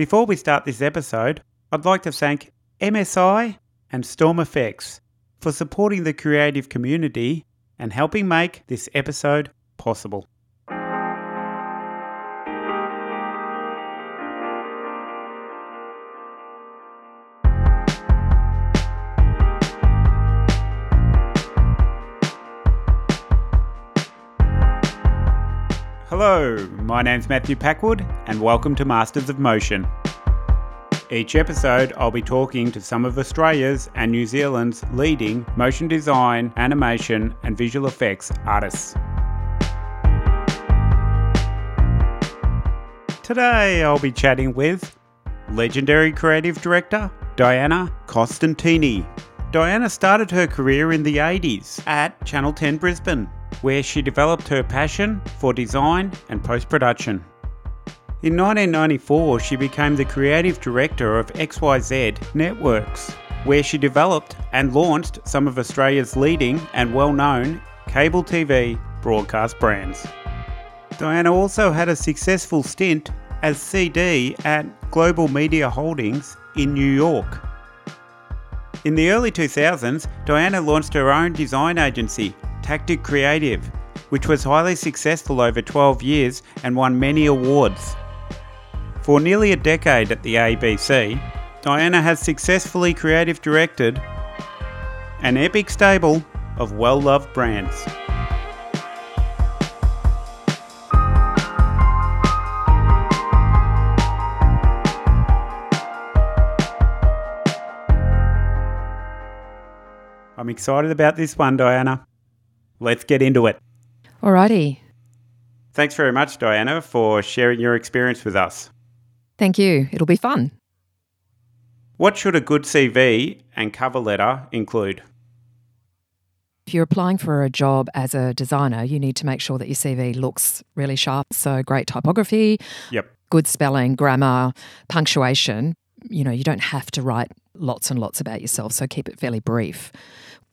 Before we start this episode, I'd like to thank MSI and Storm Effects for supporting the creative community and helping make this episode possible. My name's Matthew Packwood, and welcome to Masters of Motion. Each episode, I'll be talking to some of Australia's and New Zealand's leading motion design, animation, and visual effects artists. Today, I'll be chatting with legendary creative director Diana Costantini. Diana started her career in the 80s at Channel 10 Brisbane where she developed her passion for design and post production. In 1994, she became the creative director of XYZ Networks, where she developed and launched some of Australia's leading and well known cable TV broadcast brands. Diana also had a successful stint as CD at Global Media Holdings in New York. In the early 2000s, Diana launched her own design agency, Tactic Creative, which was highly successful over 12 years and won many awards. For nearly a decade at the ABC, Diana has successfully creative directed an epic stable of well loved brands. I'm excited about this one, Diana. Let's get into it. Alrighty. Thanks very much, Diana, for sharing your experience with us. Thank you. It'll be fun. What should a good CV and cover letter include? If you're applying for a job as a designer, you need to make sure that your CV looks really sharp. So, great typography, Yep. good spelling, grammar, punctuation. You know, you don't have to write lots and lots about yourself. So, keep it fairly brief,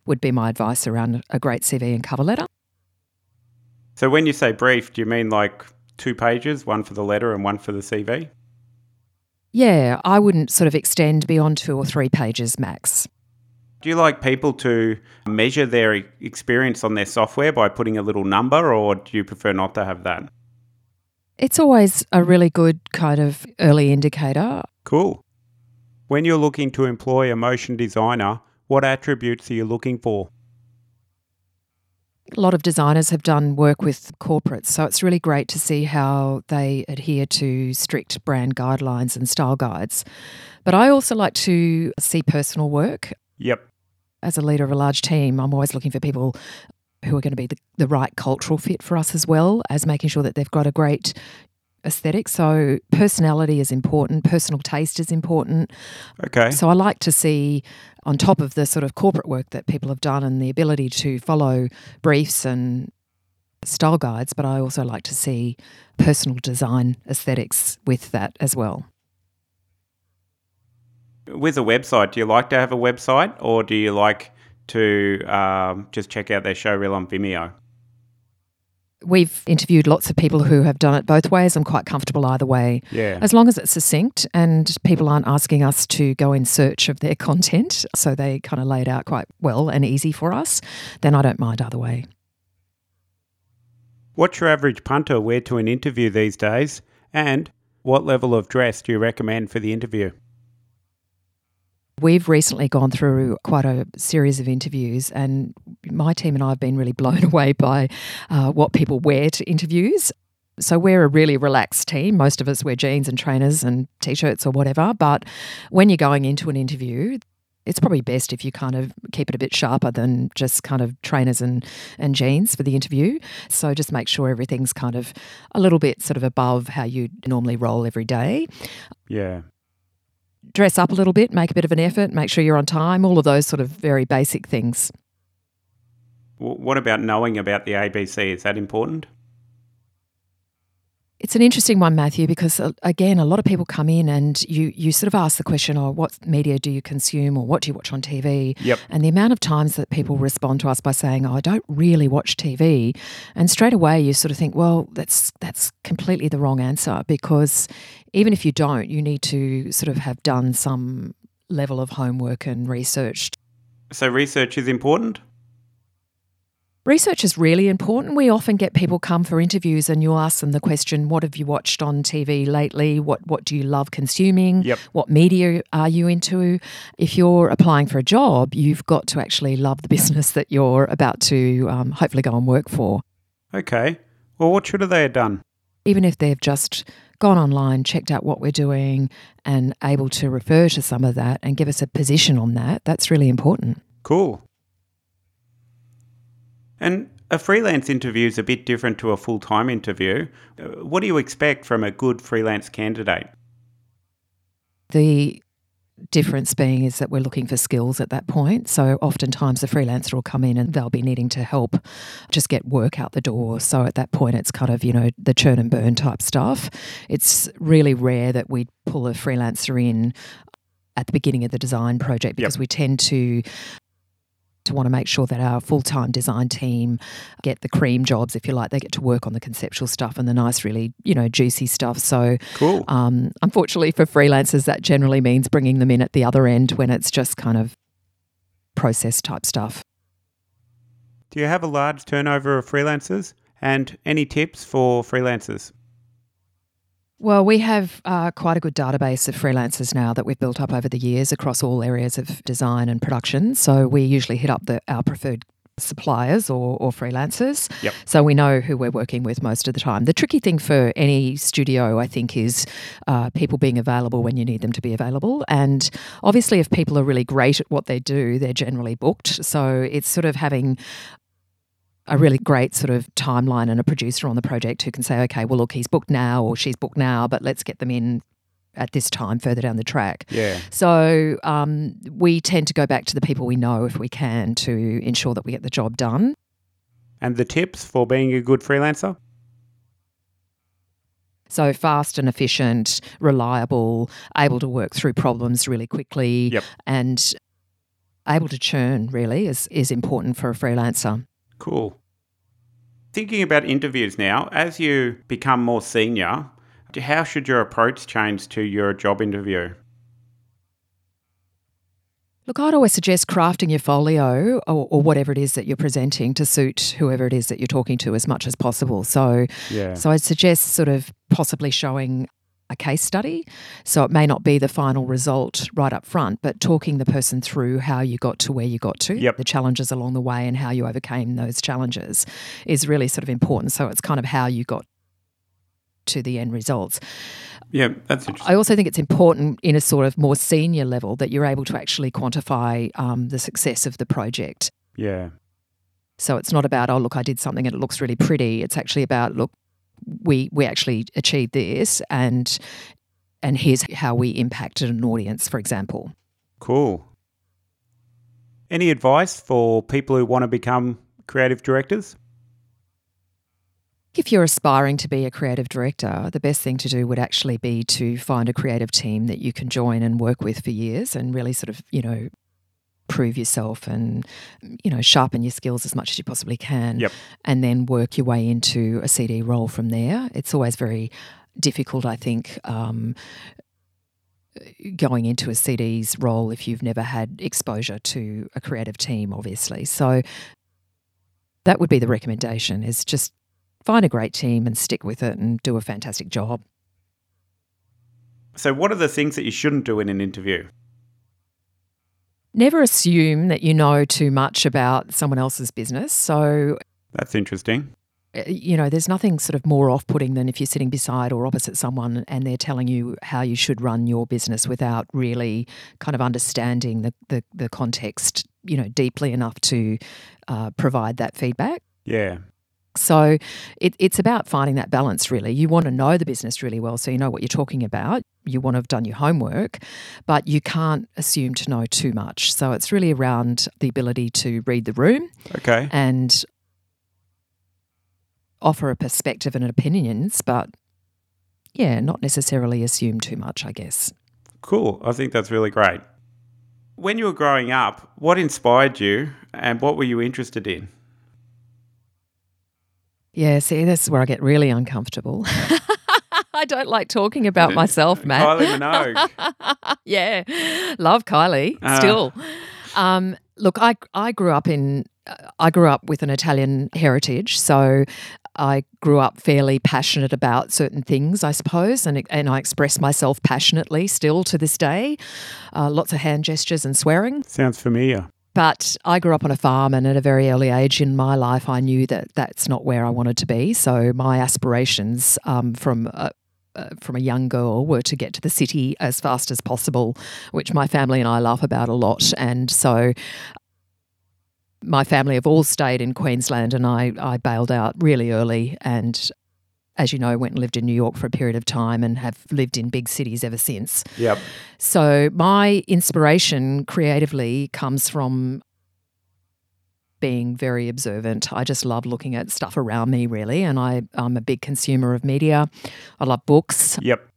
would be my advice around a great CV and cover letter. So, when you say brief, do you mean like two pages, one for the letter and one for the CV? Yeah, I wouldn't sort of extend beyond two or three pages max. Do you like people to measure their experience on their software by putting a little number, or do you prefer not to have that? It's always a really good kind of early indicator. Cool. When you're looking to employ a motion designer, what attributes are you looking for? A lot of designers have done work with corporates, so it's really great to see how they adhere to strict brand guidelines and style guides. But I also like to see personal work. Yep. As a leader of a large team, I'm always looking for people who are going to be the, the right cultural fit for us as well as making sure that they've got a great aesthetic. So, personality is important, personal taste is important. Okay. So I like to see, on top of the sort of corporate work that people have done and the ability to follow briefs and style guides, but I also like to see personal design aesthetics with that as well. With a website, do you like to have a website or do you like to um, just check out their showreel on Vimeo? We've interviewed lots of people who have done it both ways. I'm quite comfortable either way. Yeah. As long as it's succinct and people aren't asking us to go in search of their content, so they kind of lay it out quite well and easy for us, then I don't mind either way. What's your average punter wear to an interview these days? And what level of dress do you recommend for the interview? We've recently gone through quite a series of interviews, and my team and I have been really blown away by uh, what people wear to interviews. So, we're a really relaxed team. Most of us wear jeans and trainers and t shirts or whatever. But when you're going into an interview, it's probably best if you kind of keep it a bit sharper than just kind of trainers and, and jeans for the interview. So just make sure everything's kind of a little bit sort of above how you normally roll every day. Yeah. Dress up a little bit, make a bit of an effort, make sure you're on time, all of those sort of very basic things. What about knowing about the ABC? Is that important? It's an interesting one, Matthew, because uh, again, a lot of people come in and you you sort of ask the question, "Oh, what media do you consume, or what do you watch on TV?" Yep. And the amount of times that people respond to us by saying, "Oh, I don't really watch TV," and straight away you sort of think, "Well, that's that's completely the wrong answer," because even if you don't, you need to sort of have done some level of homework and research. So research is important. Research is really important. We often get people come for interviews and you'll ask them the question, what have you watched on TV lately? What what do you love consuming? Yep. What media are you into? If you're applying for a job, you've got to actually love the business that you're about to um, hopefully go and work for. Okay. Well, what should have they have done? Even if they've just gone online, checked out what we're doing, and able to refer to some of that and give us a position on that, that's really important. Cool. And a freelance interview is a bit different to a full time interview. Uh, What do you expect from a good freelance candidate? The difference being is that we're looking for skills at that point. So oftentimes the freelancer will come in and they'll be needing to help just get work out the door. So at that point, it's kind of, you know, the churn and burn type stuff. It's really rare that we pull a freelancer in at the beginning of the design project because we tend to to want to make sure that our full-time design team get the cream jobs if you like they get to work on the conceptual stuff and the nice really you know juicy stuff so Cool. um, unfortunately, for freelancers, that generally means bringing them in at the other end when it's just kind of process type stuff. Do you have a large turnover of freelancers? And any tips for freelancers? Well, we have uh, quite a good database of freelancers now that we've built up over the years across all areas of design and production. So we usually hit up the, our preferred suppliers or, or freelancers. Yep. So we know who we're working with most of the time. The tricky thing for any studio, I think, is uh, people being available when you need them to be available. And obviously, if people are really great at what they do, they're generally booked. So it's sort of having a really great sort of timeline and a producer on the project who can say, okay, well, look, he's booked now or she's booked now, but let's get them in at this time further down the track. Yeah. So um, we tend to go back to the people we know if we can to ensure that we get the job done. And the tips for being a good freelancer? So fast and efficient, reliable, able to work through problems really quickly, Yep. and able to churn really is, is important for a freelancer. Cool. Thinking about interviews now, as you become more senior, how should your approach change to your job interview? Look, I'd always suggest crafting your folio or, or whatever it is that you're presenting to suit whoever it is that you're talking to as much as possible. So, Yeah. so I'd suggest sort of possibly showing a case study. So it may not be the final result right up front, but talking the person through how you got to where you got to, Yep. the challenges along the way, and how you overcame those challenges is really sort of important. So it's kind of how you got to the end results. Yeah, that's interesting. I also think it's important in a sort of more senior level that you're able to actually quantify um, the success of the project. Yeah. So it's not about oh look I did something and it looks really pretty. It's actually about look we we actually achieved this and and here's how we impacted an audience, for example. Cool. Any advice for people who want to become creative directors? If you're aspiring to be a creative director, the best thing to do would actually be to find a creative team that you can join and work with for years and really sort of, you know, prove yourself and, you know, sharpen your skills as much as you possibly can. Yep. And then work your way into a CD role from there. It's always very difficult, I think. Um, going into a CD's role if you've never had exposure to a creative team, obviously. So that would be the recommendation is just find a great team and stick with it and do a fantastic job. So, what are the things that you shouldn't do in an interview? Never assume that you know too much about someone else's business. So, That's interesting. uh, you know, there's nothing sort of more off putting than if you're sitting beside or opposite someone and they're telling you how you should run your business without really kind of understanding the, the, the context, you know, deeply enough to uh, provide that feedback. Yeah. So it, it's about finding that balance, really. You want to know the business really well so you know what you're talking about. You want to have done your homework, but you can't assume to know too much. So it's really around the ability to read the room Okay. and offer a perspective and opinions, but yeah, not necessarily assume too much, I guess. Cool. I think that's really great. When you were growing up, what inspired you and what were you interested in? Yeah, see, this is where I get really uncomfortable. I don't like talking about myself, Matt. Kylie Minogue. yeah, love Kylie Ah. still. Um, look, I I grew up in uh, I grew up with an Italian heritage, so I grew up fairly passionate about certain things, I suppose, and and I express myself passionately still to this day. Uh, lots of hand gestures and swearing. Sounds familiar. But I grew up on a farm, and at a very early age in my life, I knew that that's not where I wanted to be. So my aspirations um, from a, uh, from a young girl were to get to the city as fast as possible, which my family and I laugh about a lot. And so my family have all stayed in Queensland, and I, I bailed out really early. And as you know, went and lived in New York for a period of time and have lived in big cities ever since. Yep. So my inspiration creatively comes from being very observant. I just love looking at stuff around me, really, and I, I'm a big consumer of media. I love books, Yep.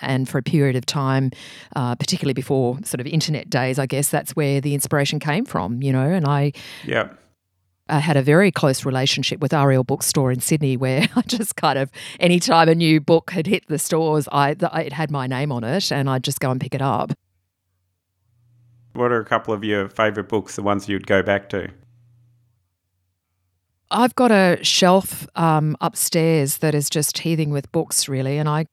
and for a period of time, uh, particularly before sort of internet days, I guess that's where the inspiration came from. You know, and I Yep. I had a very close relationship with Ariel Bookstore in Sydney, where I just kind of anytime a new book had hit the stores, I it had my name on it, and I'd just go and pick it up. What are a couple of your favourite books, the ones you'd go back to? I've got a shelf um, upstairs that is just heaving with books, really, and I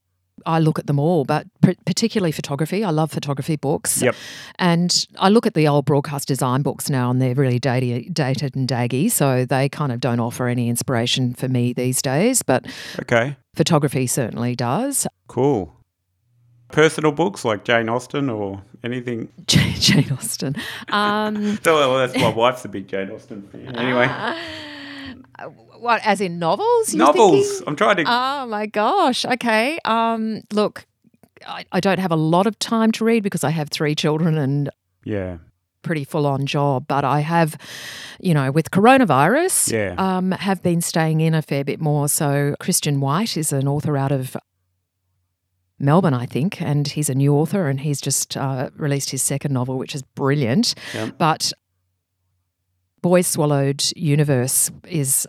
I look at them all, but particularly photography. I love photography books. Yep. And I look at the old broadcast design books now, and they're really dated, dated and daggy, so they kind of don't offer any inspiration for me these days. But Okay. photography certainly does. Cool. Personal books like Jane Austen or anything. Jane Austen. Um, well, that's my wife's a big Jane Austen fan. Anyway, what, as in novels? novels. thinking? I'm trying to. Oh my gosh. Okay. Um, look, I, I don't have a lot of time to read because I have three children and yeah. pretty full on job, but I have, you know, with coronavirus, Yeah. um, have been staying in a fair bit more. So Christian White is an author out of Melbourne, I think, and he's a new author and he's just uh, released his second novel, which is brilliant. Yep. But Boy Swallows Universe is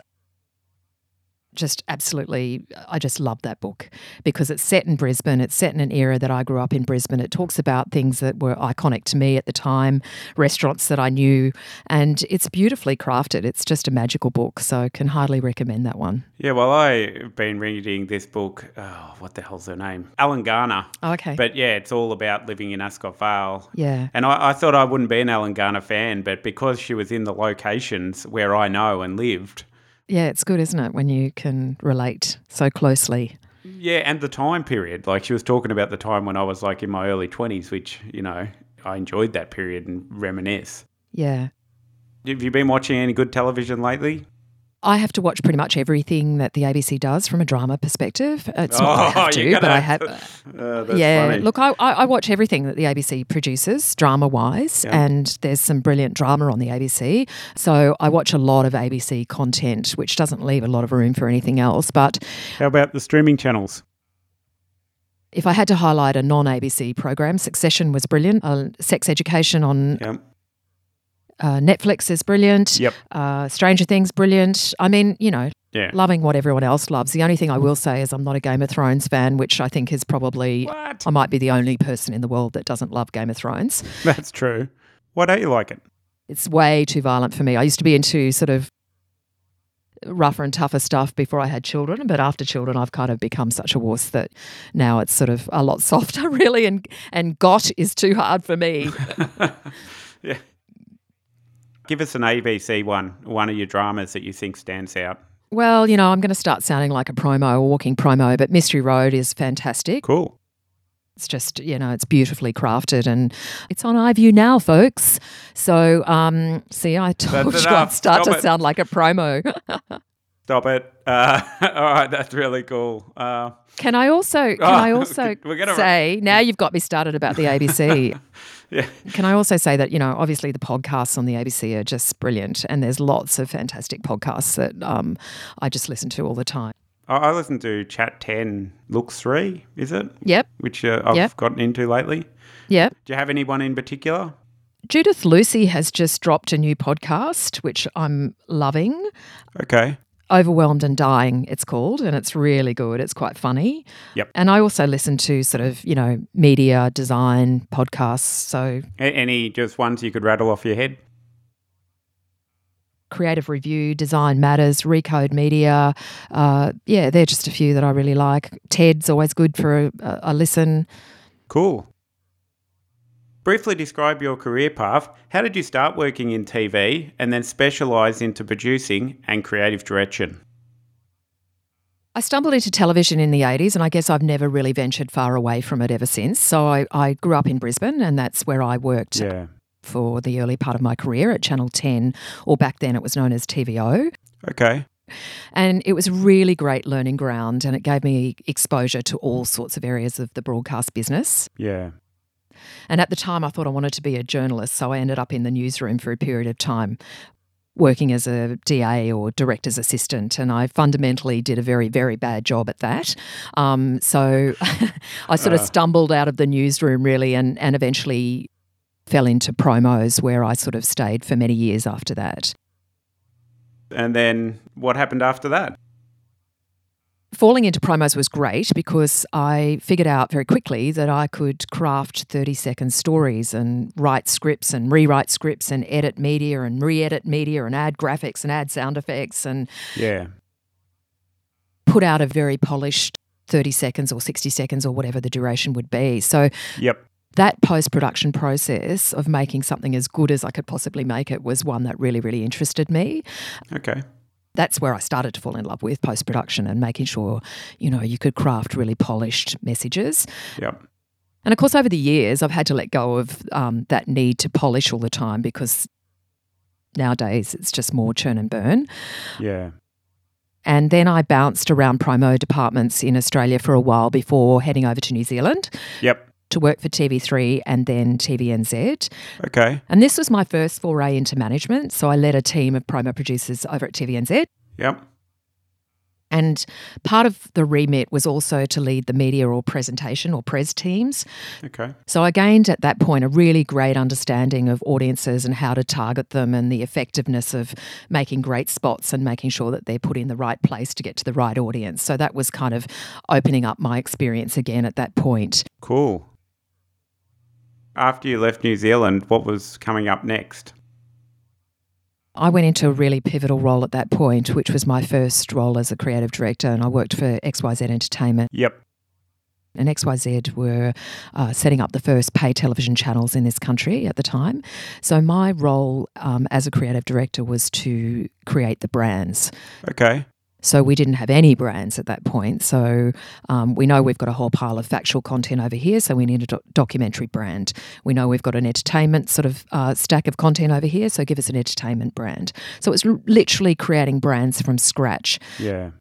just absolutely I just love that book because it's set in Brisbane it's set in an era that I grew up in Brisbane it talks about things that were iconic to me at the time restaurants that I knew and it's beautifully crafted it's just a magical book so can hardly recommend that one Yeah, well, I've been reading this book. Oh, what the hell's her name? Helen Garner. Oh, okay But yeah, it's all about living in Ascot Vale. yeah And I, I thought I wouldn't be an Helen Garner fan, but because she was in the locations where I know and lived, yeah it's good isn't it when you can relate so closely yeah, and the time period. Like she was talking about the time when I was like in my early 20s, which, you know, I enjoyed that period and reminisce. yeah Have you been watching any good television lately? I have to watch pretty much everything that the ABC does from a drama perspective. It's not that I have Oh, to, but I have have. Uh, that's yeah, funny. look, I, I I watch everything that the ABC produces, drama wise, Yeah. and there's some brilliant drama on the ABC. So I watch a lot of ABC content, which doesn't leave a lot of room for anything else. But How about the streaming channels? if I had to highlight a non ABC program, Succession was brilliant. Uh, Sex Education on Yeah. Uh, Netflix is brilliant. Yep. Uh, Stranger Things, brilliant. I mean, you know, Yeah. loving what everyone else loves. The only thing I will say is I'm not a Game of Thrones fan, which I think is probably What? I might be the only person in the world that doesn't love Game of Thrones. That's true. Why don't you like it? It's way too violent for me. I used to be into sort of rougher and tougher stuff before I had children, but after children I've kind of become such a wuss that now it's sort of a lot softer really and and got is too hard for me. yeah. Give us an ABC one, one of your dramas that you think stands out. well, you know, I'm going to start sounding like a promo, a walking promo, but Mystery Road is fantastic. Cool. It's just, you know, it's beautifully crafted and it's on iView now, folks. So, um, see, I told That's you I'd start Stop to it. sound like a promo. Stop it. Uh, all right, that's really cool. Uh, Can I also can Oh, I also we're gonna- say now you've got me started about the ABC. yeah. can I also say that you know obviously the podcasts on the ABC are just brilliant, and there's lots of fantastic podcasts that um, I just listen to all the time. I I listen to Chat 10 Look 3, is it? Yep. Which uh, I've Yep. gotten into lately. Yep. Do you have anyone in particular? Judith Lucy has just dropped a new podcast, which I'm loving. Okay. Overwhelmed and Dying, it's called, and it's really good. It's quite funny. Yep. And I also listen to sort of, you know, media, design podcasts. So A- any just ones you could rattle off your head? Creative Review, Design Matters, Recode Media. Uh, yeah, they're just a few that I really like. TED's always good for a, a listen. Cool. Briefly describe your career path. How did you start working in TV and then specialise into producing and creative direction? I stumbled into television in the 80s, and I guess I've never really ventured far away from it ever since. So I, I grew up in Brisbane, and that's where I worked Yeah. for the early part of my career at Channel 10, or back then it was known as TVO. Okay. And it was really great learning ground, and it gave me exposure to all sorts of areas of the broadcast business. Yeah. And at the time, I thought I wanted to be a journalist, so I ended up in the newsroom for a period of time. Working as a DA or director's assistant, and I fundamentally did a very, very bad job at that. Um, so I sort of Uh. stumbled out of the newsroom really, and, and eventually fell into promos where I sort of stayed for many years after that. And then what happened after that? Falling into promos was great because I figured out very quickly that I could craft 30 second stories and write scripts and rewrite scripts and edit media and re edit media and add graphics and add sound effects and Yeah. put out a very polished 30 seconds or 60 seconds or whatever the duration would be. So Yep. that post production process of making something as good as I could possibly make it was one that really, really interested me. Okay. That's where I started to fall in love with post production and making sure, you know, you could craft really polished messages. Yep. And of course, over the years, I've had to let go of um, that need to polish all the time because nowadays it's just more churn and burn. Yeah. And then I bounced around promo departments in Australia for a while before heading over to New Zealand Yep. To work for TV3 and then TVNZ. Okay. And this was my first foray into management. So I led a team of promo producers over at TVNZ. Yep. And part of the remit was also to lead the media or presentation or pres teams. Okay. So I gained at that point a really great understanding of audiences and how to target them and the effectiveness of making great spots and making sure that they're put in the right place to get to the right audience. So that was kind of opening up my experience again at that point. Cool. After you left New Zealand, what was coming up next? I went into a really pivotal role at that point, which was my first role as a creative director, and I worked for XYZ Entertainment. Yep. and XYZ were uh, setting up the first pay television channels in this country at the time. So my role um, as a creative director was to create the brands. Okay. So we didn't have any brands at that point. So um, we know we've got a whole pile of factual content over here. So we need a doc- documentary brand. We know we've got an entertainment sort of uh, stack of content over here. So give us an entertainment brand. So it's l- literally creating brands from scratch Yeah.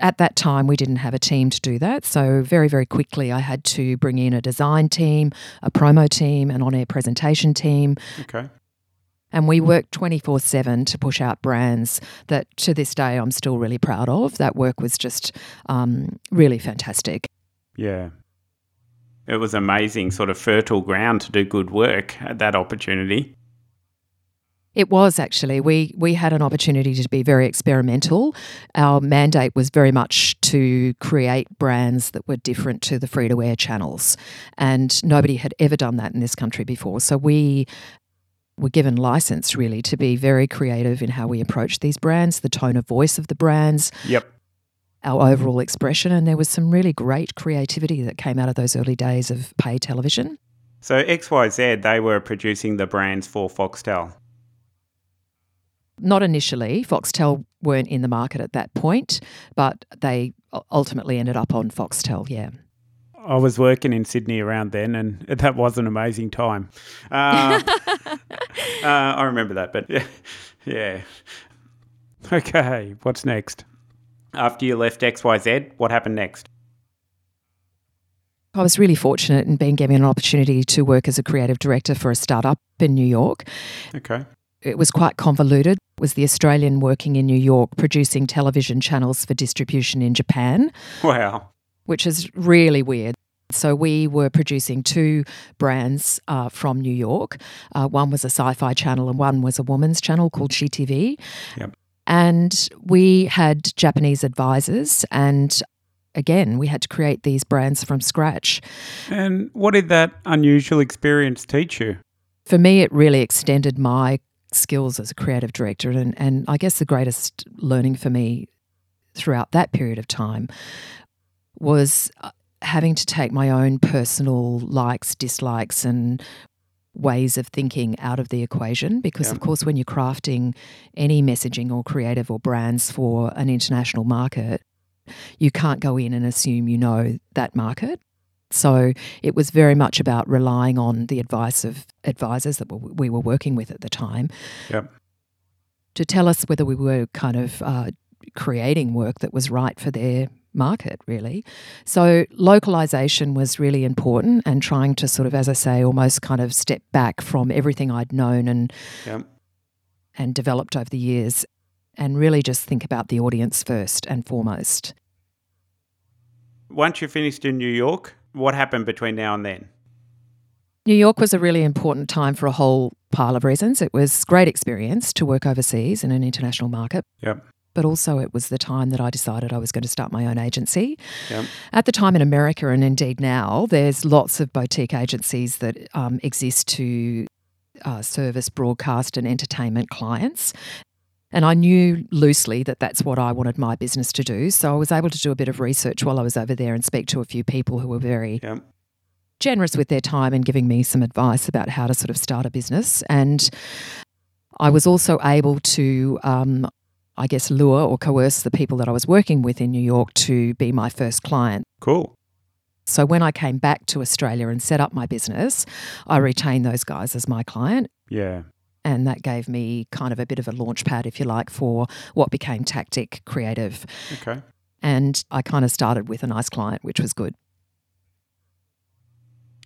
at that time, we didn't have a team to do that. So, very, very quickly, I had to bring in a design team, a promo team, an on air presentation team. Okay. And we worked 24 7 to push out brands that to this day I'm still really proud of. That work was just um, really fantastic. Yeah. It was amazing, sort of fertile ground to do good work at that opportunity. It was actually. We we had an opportunity to be very experimental. Our mandate was very much to create brands that were different to the free to air channels. And nobody had ever done that in this country before. So we were given license really to be very creative in how we approach these brands, the tone of voice of the brands, Yep. our overall expression. And there was some really great creativity that came out of those early days of pay television. So XYZ, they were producing the brands for Foxtel. Not initially. Foxtel weren't in the market at that point, but they ultimately ended up on Foxtel, yeah. I was working in Sydney around then, and that was an amazing time. Uh, uh, I remember that, but yeah, yeah. Okay, what's next? After you left XYZ, what happened next? I was really fortunate in being given an opportunity to work as a creative director for a startup in New York. Okay. It was quite convoluted. was the Australian working in New York producing television channels for distribution in Japan. Wow. Which is really weird. So we were producing two brands uh, from New York. Uh, one was a sci-fi channel, and one was a woman's channel called SheTV. Yep. And we had Japanese advisors, and again, we had to create these brands from scratch. And what did that unusual experience teach you? For me, it really extended my skills as a creative director, and and I guess the greatest learning for me throughout that period of time was uh, having to take my own personal likes, dislikes, and ways of thinking out of the equation because, yeah. of course, when you're crafting any messaging or creative or brands for an international market, you can't go in and assume you know that market. So it was very much about relying on the advice of advisors that we were working with at the time yep. to tell us whether we were kind of uh, creating work that was right for their market, really. So localization was really important and trying to sort of, as I say, almost kind of step back from everything I'd known and and developed over the years and really just think about the audience first and foremost. Once you finished in New York, what happened between now and then? New York was a really important time for a whole pile of reasons. It was great experience to work overseas in an international market. Yep but also it was the time that I decided I was going to start my own agency. Yep. At the time in America, and indeed now, there's lots of boutique agencies that um, exist to uh, service broadcast and entertainment clients. And I knew loosely that that's what I wanted my business to do. So I was able to do a bit of research while I was over there and speak to a few people who were very yep. generous with their time and giving me some advice about how to sort of start a business. And I was also able to um, I guess, lure or coerce the people that I was working with in New York to be my first client. Cool. So when I came back to Australia and set up my business, I retained those guys as my client. Yeah. And that gave me kind of a bit of a launch pad, if you like, for what became Tactic Creative. Okay. And I kind of started with a nice client, which was good.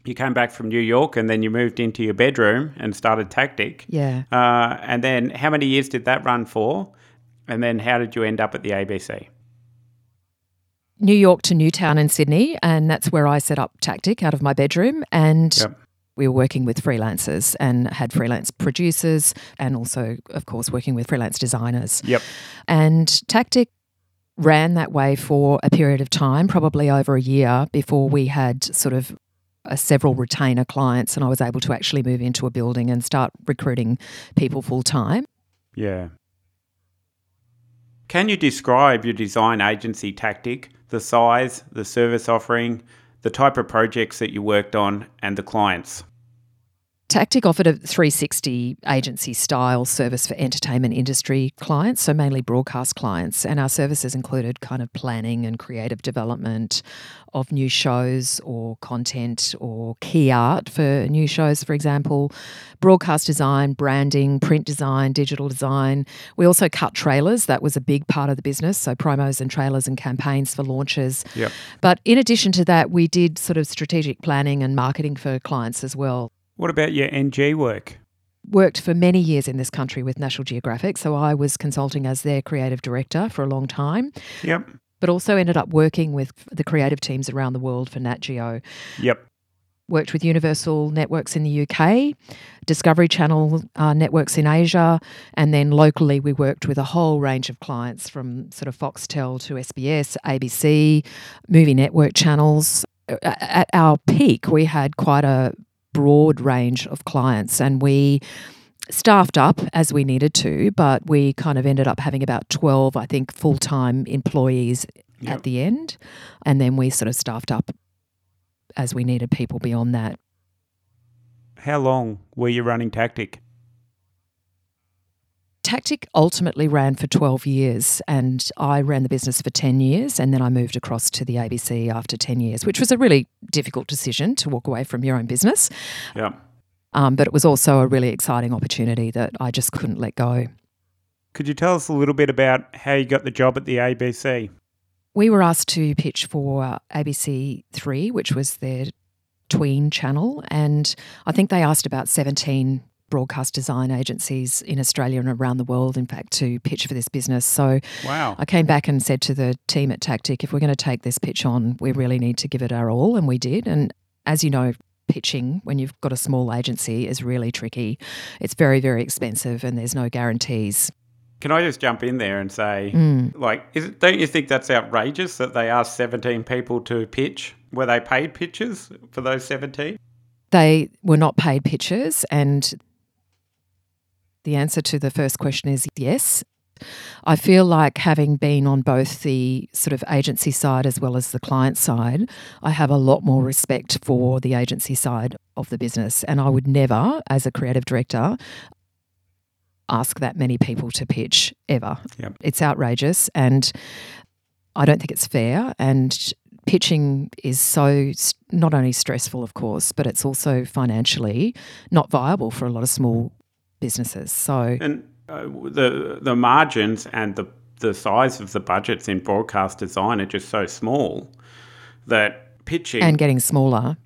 You came back from New York and then you moved into your bedroom and started Tactic. Yeah. Uh, and then how many years did that run for? And then how did you end up at the ABC? New York to Newtown in Sydney, and that's where I set up Tactic out of my bedroom. And yep. we were working with freelancers and had freelance producers, and also, of course, working with freelance designers. Yep. And Tactic ran that way for a period of time, probably over a year, before we had sort of uh, several retainer clients, and I was able to actually move into a building and start recruiting people full time. Yeah. Can you describe your design agency tactic, the size, the service offering, the type of projects that you worked on, and the clients? Tactic offered a 360 agency style service for entertainment industry clients, so mainly broadcast clients. And our services included kind of planning and creative development of new shows or content or key art for new shows, for example, broadcast design, branding, print design, digital design. We also cut trailers. That was a big part of the business. So promos and trailers and campaigns for launches. Yep. But in addition to that, we did sort of strategic planning and marketing for clients as well. What about your NG work? Worked for many years in this country with National Geographic, so I was consulting as their creative director for a long time. Yep. But also ended up working with the creative teams around the world for Nat Geo. Yep. Worked with Universal Networks in the UK, Discovery Channel uh, networks in Asia, and then locally we worked with a whole range of clients from sort of Foxtel to SBS, ABC, movie network channels. At our peak, we had quite a broad range of clients and we staffed up as we needed to, but we kind of ended up having about 12, I think, full time employees yep. at the end. And then we sort of staffed up as we needed people beyond that. How long were you running Tactic? Tactic ultimately ran for 12 years, and I ran the business for 10 years, and then I moved across to the ABC after 10 years, which was a really difficult decision to walk away from your own business. Yeah. Um, but it was also a really exciting opportunity that I just couldn't let go. Could you tell us a little bit about how you got the job at the ABC? We were asked to pitch for ABC 3, which was their tween channel, and I think they asked about 17 broadcast design agencies in Australia and around the world, in fact, to pitch for this business. So Wow. I came back and said to the team at Tactic, if we're going to take this pitch on, we really need to give it our all. And we did. And as you know, pitching when you've got a small agency is really tricky. It's very, very expensive and there's no guarantees. Can I just jump in there and say, Mm. like, it, don't you think that's outrageous that they asked 17 people to pitch? Were they paid pitches for those 17? They were not paid pitches. And the answer to the first question is yes. I feel like having been on both the sort of agency side as well as the client side, I have a lot more respect for the agency side of the business. And I would never, as a creative director, ask that many people to pitch ever. Yep. It's outrageous and I don't think it's fair. And pitching is so not only stressful, of course, but it's also financially not viable for a lot of small businesses. So, And uh, the the margins and the the size of the budgets in broadcast design are just so small that pitching and getting smaller.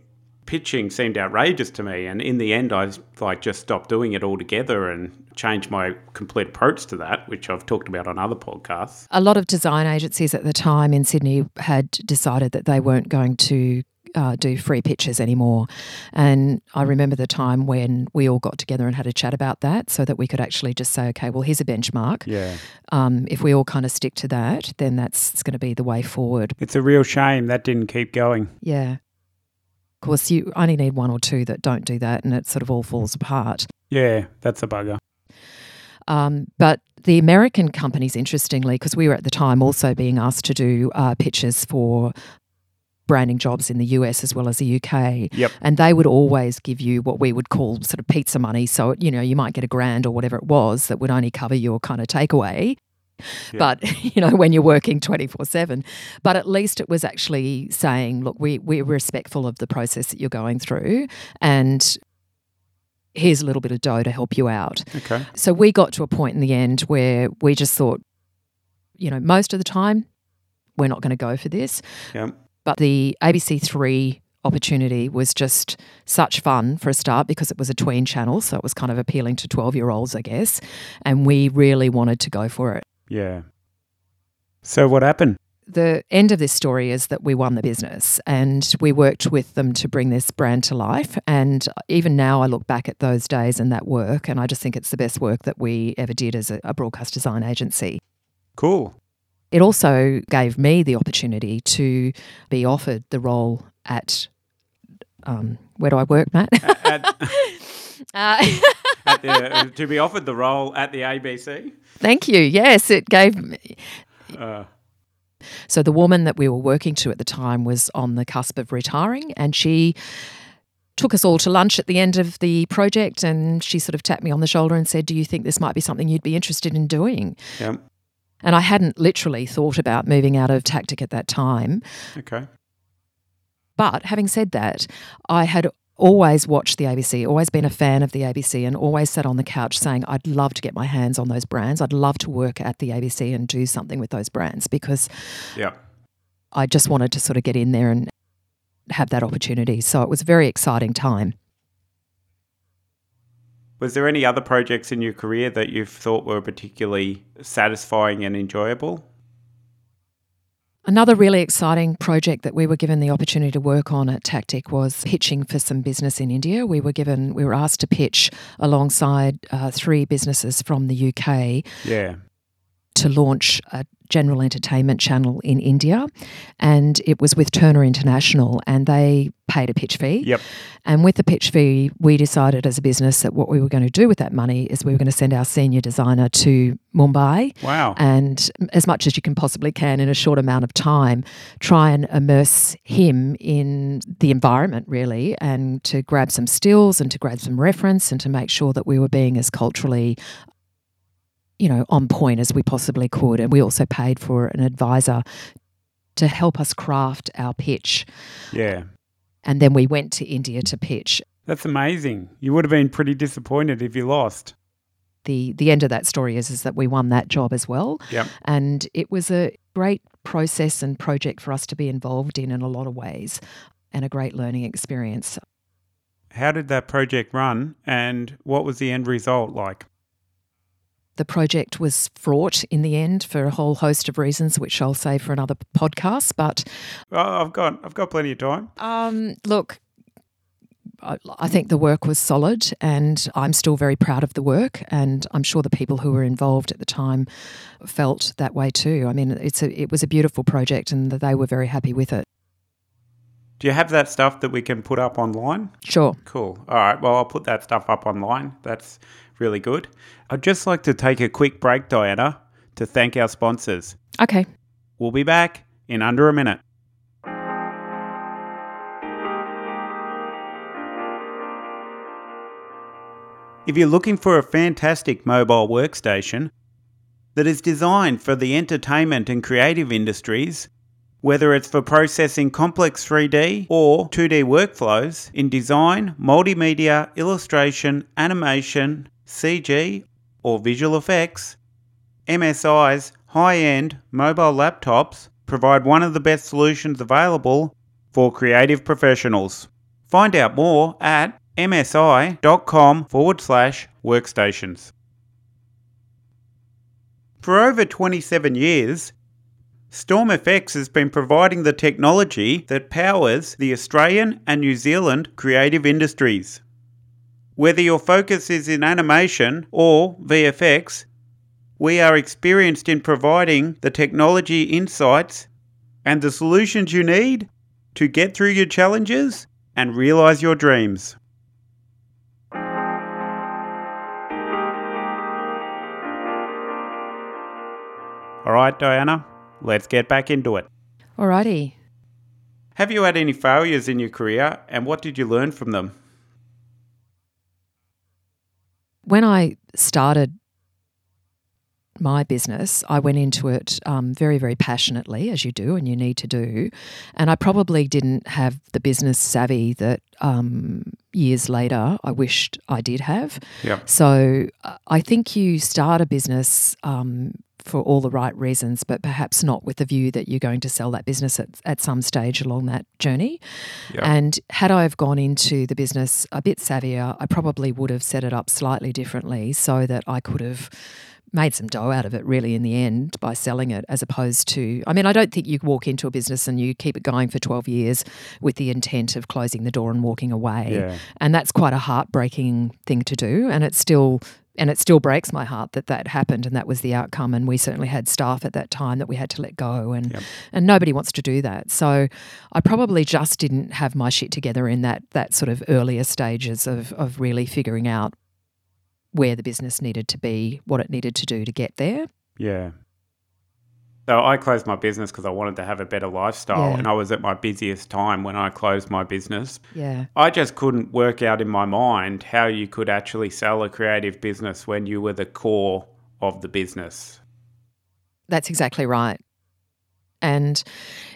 pitching seemed outrageous to me. And in the end, I like just stopped doing it altogether and changed my complete approach to that, which I've talked about on other podcasts. A lot of design agencies at the time in Sydney had decided that they weren't going to uh, do free pitches anymore. And I remember the time when we all got together and had a chat about that so that we could actually just say, okay, well, here's a benchmark. Yeah, Um, if we all kind of stick to that, then that's going to be the way forward. it's a real shame that didn't keep going. Yeah. Of course, you only need one or two that don't do that, and it sort of all falls apart. Yeah, that's a bugger. Um, but the American companies, interestingly, because we were at the time also being asked to do uh, pitches for branding jobs in the US as well as the UK. Yep. And they would always give you what we would call sort of pizza money. So, you know, you might get a grand or whatever it was that would only cover your kind of takeaway. Yeah. But, you know, when you're working 24 7. But at least it was actually saying, look, we, we're respectful of the process that you're going through. And here's a little bit of dough to help you out. Okay. So we got to a point in the end where we just thought, you know, most of the time, we're not going to go for this. Yep. But the ABC3 opportunity was just such fun for a start because it was a tween channel. So it was kind of appealing to 12 year olds, I guess. And we really wanted to go for it. Yeah. So what happened? The end of this story is that we won the business and we worked with them to bring this brand to life. And even now, I look back at those days and that work, and I just think it's the best work that we ever did as a, a broadcast design agency. Cool. It also gave me the opportunity to be offered the role at um, where do I work, Matt? At, uh, at the, to be offered the role at the ABC. thank you. Yes, it gave. Me. Uh, So the woman that we were working to at the time was on the cusp of retiring, and she took us all to lunch at the end of the project, and she sort of tapped me on the shoulder and said, "Do you think this might be something you'd be interested in doing?" yeah. And I hadn't literally thought about moving out of tactic at that time. Okay. But having said that, I had always watched the ABC, always been a fan of the ABC, and always sat on the couch saying, I'd love to get my hands on those brands. I'd love to work at the ABC and do something with those brands because Yeah. I just wanted to sort of get in there and have that opportunity. So it was a very exciting time. Was there any other projects in your career that you've thought were particularly satisfying and enjoyable? Another really exciting project that we were given the opportunity to work on at Tactic was pitching for some business in India. We were given, we were asked to pitch alongside uh, three businesses from the UK Yeah. To launch a general entertainment channel in India, and it was with Turner International, and they paid a pitch fee. Yep. And with the pitch fee, we decided as a business that what we were going to do with that money is we were going to send our senior designer to Mumbai Wow. and as much as you can possibly can in a short amount of time, try and immerse him in the environment really and to grab some stills and to grab some reference and to make sure that we were being as culturally you know on point as we possibly could and we also paid for an advisor to help us craft our pitch Yeah. and then we went to India to pitch That's amazing. You would have been pretty disappointed if you lost. the the end of that story is is that we won that job as well Yep. And it was a great process and project for us to be involved in in a lot of ways and a great learning experience. How did that project run and what was the end result like? The project was fraught in the end for a whole host of reasons, which I'll save for another podcast. But oh, I've got I've got plenty of time. Um, look, I think the work was solid, and I'm still very proud of the work. And I'm sure the people who were involved at the time felt that way too. I mean, it's a, it was a beautiful project, and they were very happy with it. Do you have that stuff that we can put up online? Sure. Cool. All right. Well, I'll put that stuff up online. That's really good. I'd just like to take a quick break, Diana, to thank our sponsors. Okay. We'll be back in under a minute. If you're looking for a fantastic mobile workstation that is designed for the entertainment and creative industries, whether it's for processing complex 3D or 2D workflows in design, multimedia, illustration, animation, CG, or visual effects, MSI's high end mobile laptops provide one of the best solutions available for creative professionals. Find out more at msi.com forward slash workstations. For over 27 years, StormFX has been providing the technology that powers the Australian and New Zealand creative industries. Whether your focus is in animation or VFX, we are experienced in providing the technology insights and the solutions you need to get through your challenges and realize your dreams. All right, Diana, let's get back into it. Alrighty. Have you had any failures in your career and what did you learn from them? When I started my business, I went into it um, very, very passionately, as you do and you need to do. And I probably didn't have the business savvy that um, years later I wished I did have. Yeah. So uh, I think you start a business um, for all the right reasons, but perhaps not with the view that you're going to sell that business at, at some stage along that journey. Yeah. And had I have gone into the business a bit savvier, I probably would have set it up slightly differently so that I could have made some dough out of it really in the end by selling it as opposed to I mean I don't think you walk into a business and you keep it going for 12 years with the intent of closing the door and walking away Yeah. and that's quite a heartbreaking thing to do and it's still and it still breaks my heart that that happened and that was the outcome and we certainly had staff at that time that we had to let go and Yep. and nobody wants to do that so i probably just didn't have my shit together in that that sort of earlier stages of of really figuring out where the business needed to be what it needed to do to get there Yeah. So I closed my business because I wanted to have a better lifestyle, Yeah. and I was at my busiest time when I closed my business. yeah I just couldn't work out in my mind how you could actually sell a creative business when you were the core of the business. That's exactly right. And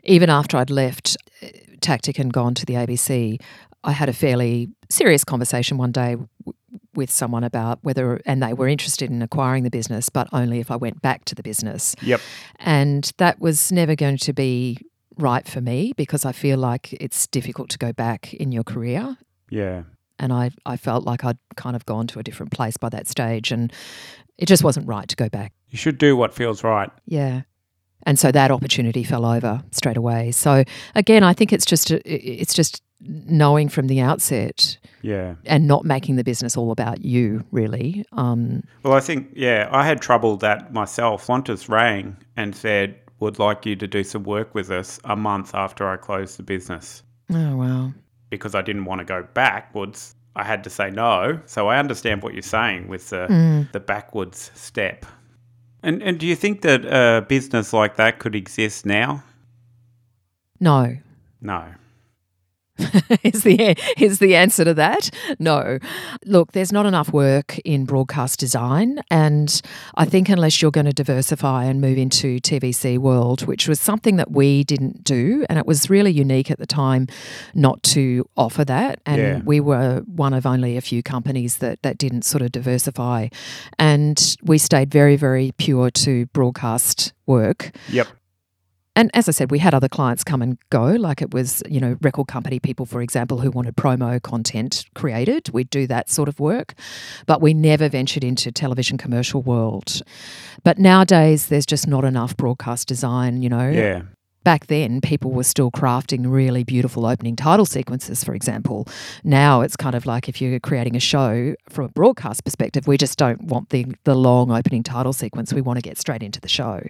even after I'd left uh, Tactic and gone to the ABC, I had a fairly serious conversation one day w- with someone about whether, and they were interested in acquiring the business, but only if I went back to the business. Yep. And that was never going to be right for me because I feel like it's difficult to go back in your career. Yeah. And I, I felt like I'd kind of gone to a different place by that stage. And it just wasn't right to go back. You should do what feels right. Yeah. And so that opportunity fell over straight away. So again, I think it's just it's just knowing from the outset Yeah. and not making the business all about you, really. Um, Well, I think, yeah, I had trouble that myself. Qantas rang and said, would like you to do some work with us a month after I closed the business. oh wow. because I didn't want to go backwards, I had to say no. So I understand what you're saying with the Mm. the backwards step. And and do you think that a business like that could exist now? No. No. is the is the answer to that? No. Look, there's not enough work in broadcast design, and I think unless you're going to diversify and move into TVC world, which was something that we didn't do, and it was really unique at the time not to offer that, and Yeah. we were one of only a few companies that that didn't sort of diversify, and we stayed very very pure to broadcast work Yep. And as I said, we had other clients come and go. Like it was, you know, record company people, for example, who wanted promo content created. We'd do that sort of work. But we never ventured into television commercial world. But nowadays, there's just not enough broadcast design, you know. Yeah. Back then, people were still crafting really beautiful opening title sequences, for example. Now it's kind of like if you're creating a show from a broadcast perspective, we just don't want the, the long opening title sequence. We want to get straight into the show.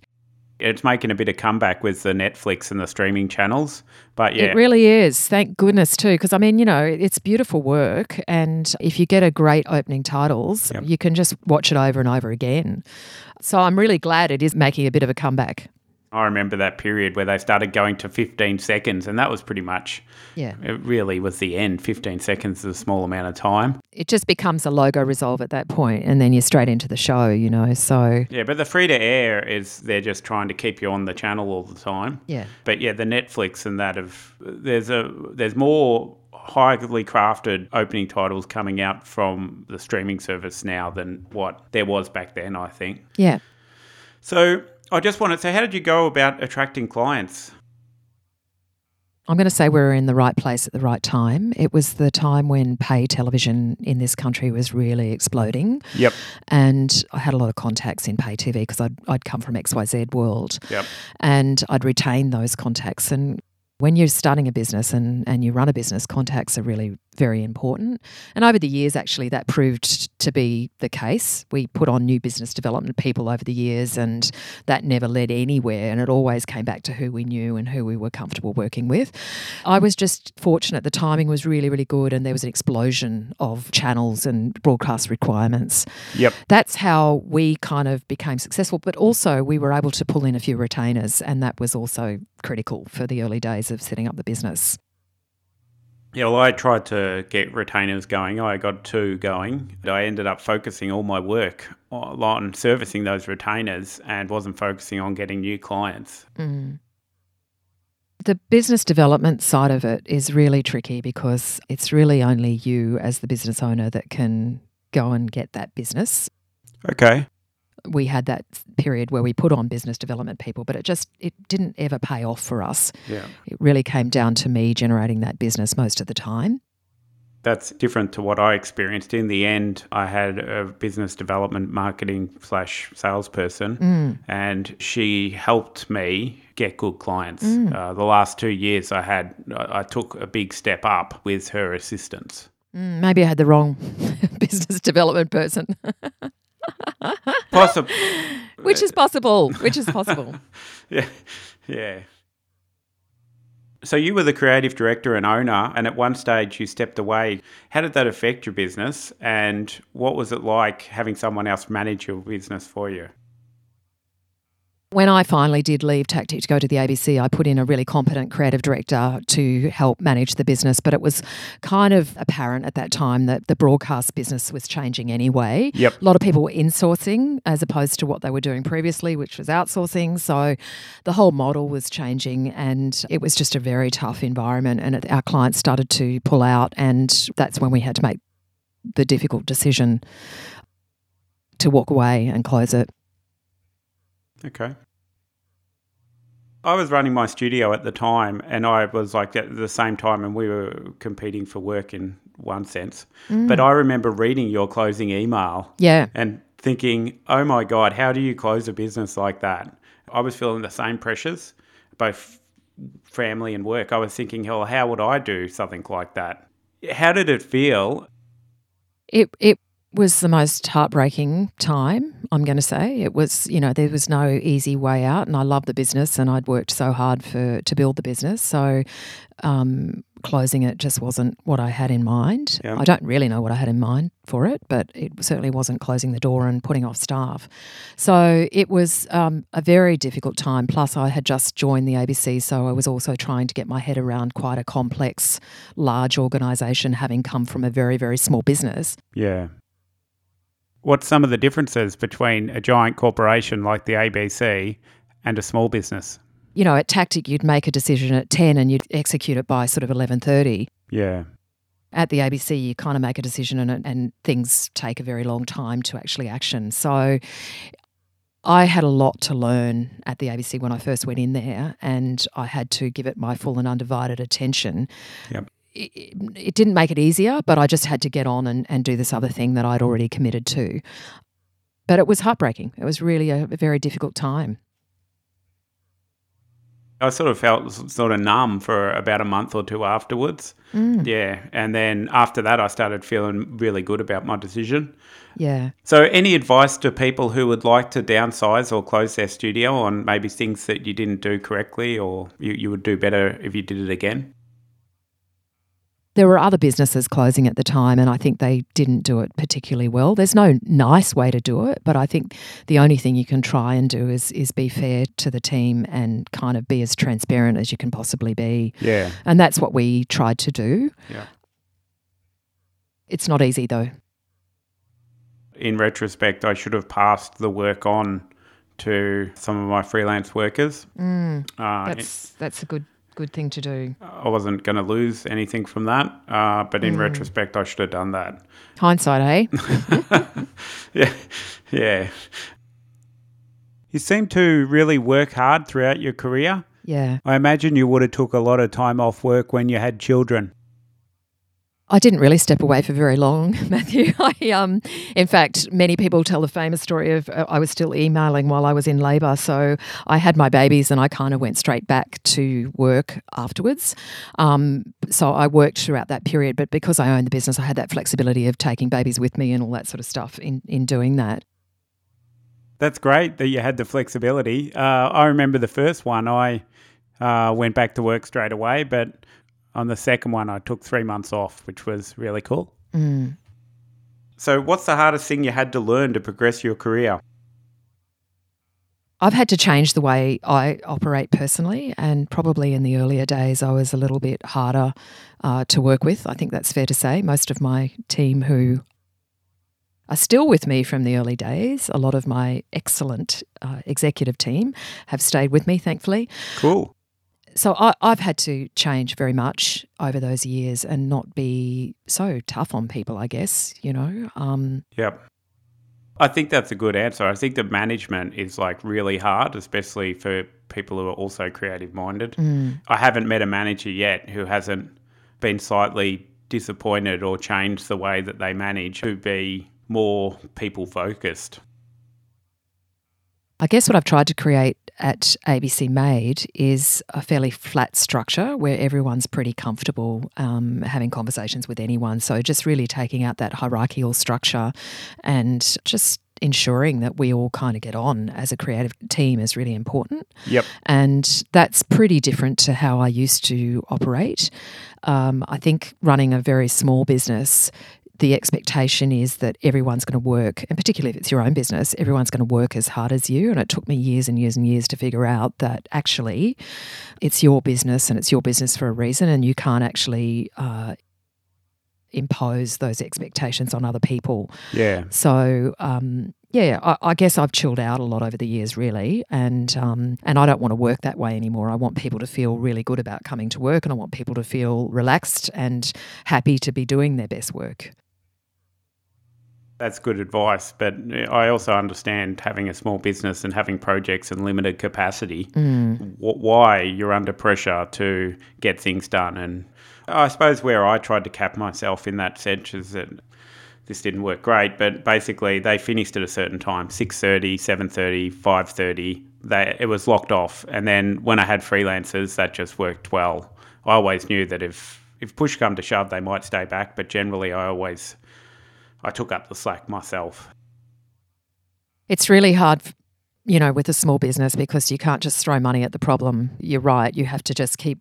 It's making a bit of comeback with the Netflix and the streaming channels. But yeah. It really is. Thank goodness, too. Because, I mean, you know, it's beautiful work. And if you get a great opening titles, Yep. you can just watch it over and over again. So I'm really glad it is making a bit of a comeback. I remember that period where they started going to 15 seconds, and that was pretty much, Yeah. it really was the end. 15 seconds is a small amount of time. It just becomes a logo resolve at that point, and then you're straight into the show, you know. So, Yeah, but the free to air is they're just trying to keep you on the channel all the time. yeah. But yeah, the Netflix and that of there's a there's more highly crafted opening titles coming out from the streaming service now than what there was back then, I think. Yeah. So I just wanted so how did you go about attracting clients? I'm going to say we were in the right place at the right time. It was the time when pay television in this country was really exploding. Yep. And I had a lot of contacts in pay TV because I'd, I'd come from XYZ World Yep. and I'd retain those contacts. And when you're starting a business and, and you run a business, contacts are really very important. And over the years, actually, that proved to be the case. We put on new business development people over the years, and that never led anywhere. And it always came back to who we knew and who we were comfortable working with. I was just fortunate. The timing was really, really good, and there was an explosion of channels and broadcast requirements Yep. that's how we kind of became successful. But also, we were able to pull in a few retainers, and that was also critical for the early days of setting up the business. Yeah, well, I tried to get retainers going. I got two going. but I ended up focusing all my work on servicing those retainers and wasn't focusing on getting new clients. Mm. The business development side of it is really tricky because it's really only you as the business owner that can go and get that business. Okay. We had that period where we put on business development people, but it just it didn't ever pay off for us. Yeah. It really came down to me generating that business most of the time. That's different to what I experienced. In the end, I had a business development marketing slash salesperson, and she helped me get good clients. Uh, the last two years, I had I I took a big step up with her assistance. Mm, Maybe I had the wrong business development person. Possible. Which is possible. Which is possible. yeah. Yeah. So you were the creative director and owner, and at one stage you stepped away. How did that affect your business, and what was it like having someone else manage your business for you? When I finally did leave Tactic to go to the ABC, I put in a really competent creative director to help manage the business. But it was kind of apparent at that time that the broadcast business was changing anyway. Yep. A lot of people were insourcing as opposed to what they were doing previously, which was outsourcing. So the whole model was changing and it was just a very tough environment. And it, our clients started to pull out, and that's when we had to make the difficult decision to walk away and close it. Okay. I was running my studio at the time, and I was like at the same time, and we were competing for work in one sense. Mm. But I remember reading your closing email Yeah. and thinking, oh my God, how do you close a business like that? I was feeling the same pressures, both family and work. I was thinking, hell, how would I do something like that? How did it feel? It it was the most heartbreaking time, I'm going to say. It was, you know, there was no easy way out and I love the business and I'd worked so hard for to build the business. So um, closing it just wasn't what I had in mind. Yeah. I don't really know what I had in mind for it, but it certainly wasn't closing the door and putting off staff. So it was um, a very difficult time. Plus, I had just joined the ABC, so I was also trying to get my head around quite a complex, large organisation, having come from a very, very small business. Yeah. What's some of the differences between a giant corporation like the ABC and a small business? you know, at Tactic, you'd make a decision at 10 and you'd execute it by sort of 11.30. Yeah. At the ABC, you kind of make a decision and, and things take a very long time to actually action. So I had a lot to learn at the ABC when I first went in there, and I had to give it my full and undivided attention. Yep. It, it didn't make it easier, but I just had to get on and, and do this other thing that I'd already committed to. But it was heartbreaking. It was really a, a very difficult time. I sort of felt sort of numb for about a month or two afterwards. Mm. Yeah. And then after that, I started feeling really good about my decision. Yeah. So, any advice to people who would like to downsize or close their studio on maybe things that you didn't do correctly or you, you would do better if you did it again? There were other businesses closing at the time, and I think they didn't do it particularly well. There's no nice way to do it, but I think the only thing you can try and do is is be fair to the team and kind of be as transparent as you can possibly be. Yeah. And that's what we tried to do. Yeah. It's not easy though. In retrospect, I should have passed the work on to some of my freelance workers. Mm, Uh, that's that's a good good thing to do. I wasn't going to lose anything from that, uh, but in retrospect, I should have done that. Hindsight, eh? Yeah, yeah. You seem to really work hard throughout your career. yeah. I imagine you would have took a lot of time off work when you had children. I didn't really step away for very long, Matthew. I, um, in fact, many people tell the famous story of uh, I was still emailing while I was in labour. So I had my babies and I kind of went straight back to work afterwards. Um, so I worked throughout that period, but because I owned the business, I had that flexibility of taking babies with me and all that sort of stuff in, in doing that. That's great that you had the flexibility. Uh, I remember the first one, I uh, went back to work straight away, but on the second one, I took three months off, which was really cool. Mm. So, what's the hardest thing you had to learn to progress your career? I've had to change the way I operate personally, and probably in the earlier days, I was a little bit harder uh, to work with. I think that's fair to say. Most of my team who are still with me from the early days, a lot of my excellent uh, executive team have stayed with me, thankfully. Cool. So I, I've had to change very much over those years and not be so tough on people, I guess, you know. Um, Yep. I think that's a good answer. I think the management is like really hard, especially for people who are also creative minded. mm, I haven't met a manager yet who hasn't been slightly disappointed or changed the way that they manage to be more people focused. I guess what I've tried to create at ABC Made is a fairly flat structure where everyone's pretty comfortable um, having conversations with anyone. So just really taking out that hierarchical structure and just ensuring that we all kind of get on as a creative team is really important. Yep. And that's pretty different to how I used to operate. Um, I think running a very small business, the expectation is that everyone's going to work, and particularly if it's your own business, everyone's going to work as hard as you. And it took me years and years and years to figure out that actually it's your business and it's your business for a reason, and you can't actually. Uh, impose those expectations on other people Yeah. so um, yeah, I, I guess I've chilled out a lot over the years, really, and um, and I don't want to work that way anymore. I want people to feel really good about coming to work, and I want people to feel relaxed and happy to be doing their best work. That's good advice, but I also understand having a small business and having projects and limited capacity. Mm. Why you're under pressure to get things done, and I suppose where I tried to cap myself in that sense is that this didn't work great, but basically they finished at a certain time 6.30, 7.30, 5.30. They, it was locked off. And then when I had freelancers, that just worked well. I always knew that if, if push come to shove, they might stay back, but generally I always I took up the slack myself. It's really hard, you know, with a small business because you can't just throw money at the problem. You're right; you have to just keep.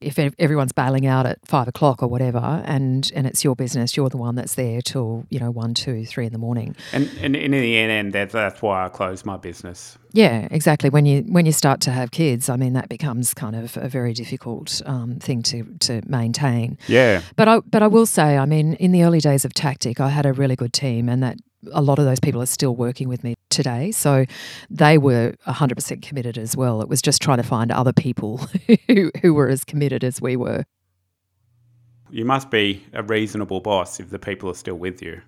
If everyone's bailing out at five o'clock or whatever, and and it's your business, you're the one that's there till you know one, two, three in the morning. And, and in the end, that's, that's why I closed my business. Yeah, exactly. When you when you start to have kids, I mean that becomes kind of a very difficult um, thing to to maintain. Yeah. But I but I will say, I mean, in the early days of Tactic, I had a really good team, and that a lot of those people are still working with me today. So they were hundred percent committed as well. It was just trying to find other people who who were as committed as we were. You must be a reasonable boss if the people are still with you.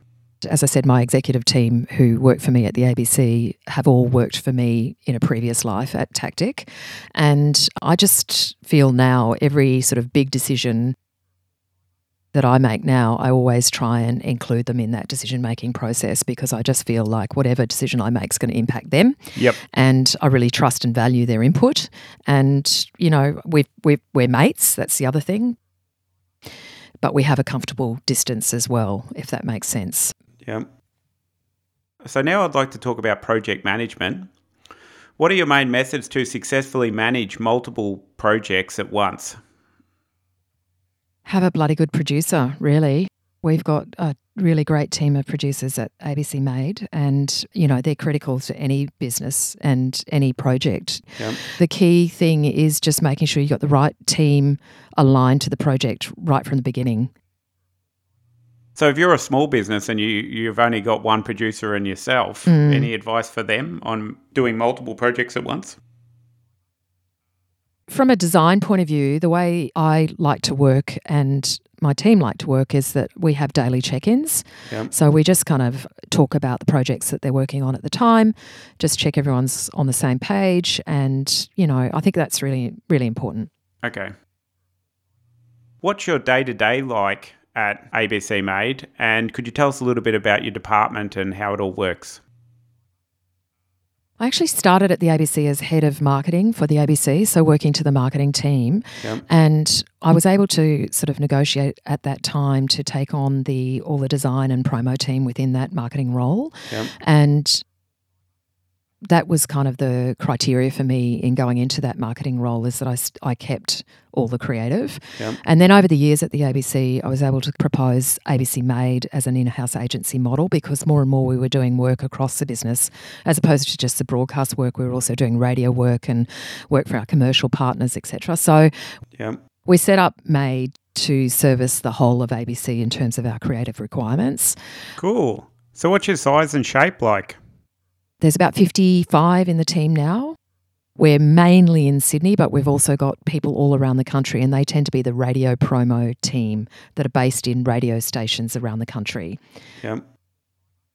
As I said, my executive team who work for me at the ABC have all worked for me in a previous life at Tactic. And I just feel now every sort of big decision that I make now, I always try and include them in that decision making process because I just feel like whatever decision I make is going to impact them. Yep. And I really trust and value their input. And, you know, we've, we've, we're mates. That's the other thing. But we have a comfortable distance as well, if that makes sense. Yeah. So now I'd like to talk about project management. What are your main methods to successfully manage multiple projects at once? Have a bloody good producer, really. We've got a really great team of producers at ABC Made, and you know they're critical to any business and any project. Yep. The key thing is just making sure you've got the right team aligned to the project right from the beginning. So, if you're a small business and you you've only got one producer and yourself, Mm. any advice for them on doing multiple projects at once? From a design point of view, the way I like to work and my team like to work is that we have daily check ins. Yep. So we just kind of talk about the projects that they're working on at the time, just check everyone's on the same page. And, you know, I think that's really, really important. Okay. What's your day to day like at ABC Made? And could you tell us a little bit about your department and how it all works? I actually started at the ABC as head of marketing for the ABC, so working to the marketing team. Yep. And I was able to sort of negotiate at that time to take on the all the design and promo team within that marketing role. Yep. And that was kind of the criteria for me in going into that marketing role is that I, I kept all the creative. Yep. And then over the years at the ABC, I was able to propose ABC Made as an in house agency model because more and more we were doing work across the business as opposed to just the broadcast work. We were also doing radio work and work for our commercial partners, etc. So Yep. we set up Made to service the whole of ABC in terms of our creative requirements. Cool. So, what's your size and shape like? There's about 55 in the team now. We're mainly in Sydney, but we've also got people all around the country, and they tend to be the radio promo team that are based in radio stations around the country. Yep.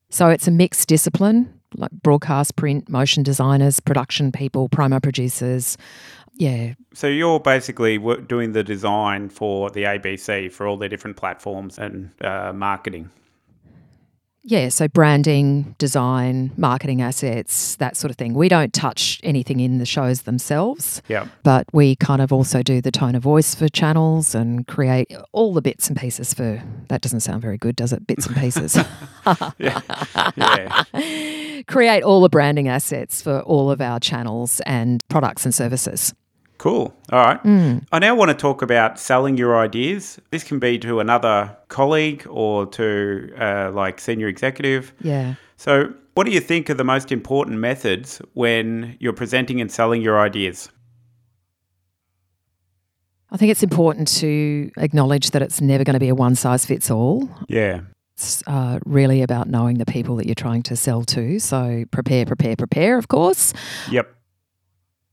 So it's a mixed discipline like broadcast, print, motion designers, production people, promo producers. Yeah, So, you're basically doing the design for the ABC for all their different platforms and uh, marketing. Yeah, so branding, design, marketing assets, that sort of thing. We don't touch anything in the shows themselves, Yep. but we kind of also do the tone of voice for channels and create all the bits and pieces for that doesn't sound very good, does it? Bits and pieces. Yeah. yeah. create all the branding assets for all of our channels and products and services. Cool. All right. I now want to talk about selling your ideas. This can be to another colleague or to uh, like senior executive. Yeah. So, what do you think are the most important methods when you're presenting and selling your ideas? I think it's important to acknowledge that it's never going to be a one size fits all. Yeah. It's uh, really about knowing the people that you're trying to sell to. So prepare, prepare, prepare, of course. Yep.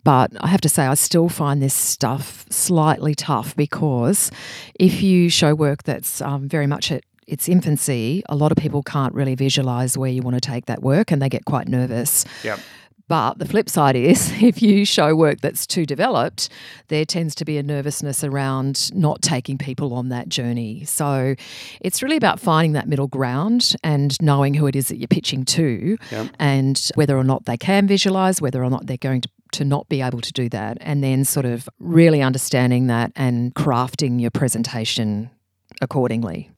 But I have to say, I still find this stuff slightly tough because if you show work that's um, very much at its infancy, a lot of people can't really visualize where you want to take that work and they get quite nervous. Yep. But the flip side is if you show work that's too developed, there tends to be a nervousness around not taking people on that journey. So it's really about finding that middle ground and knowing who it is that you're pitching to Yep. and whether or not they can visualize, whether or not they're going to to not be able to do that and then sort of really understanding that and crafting your presentation accordingly.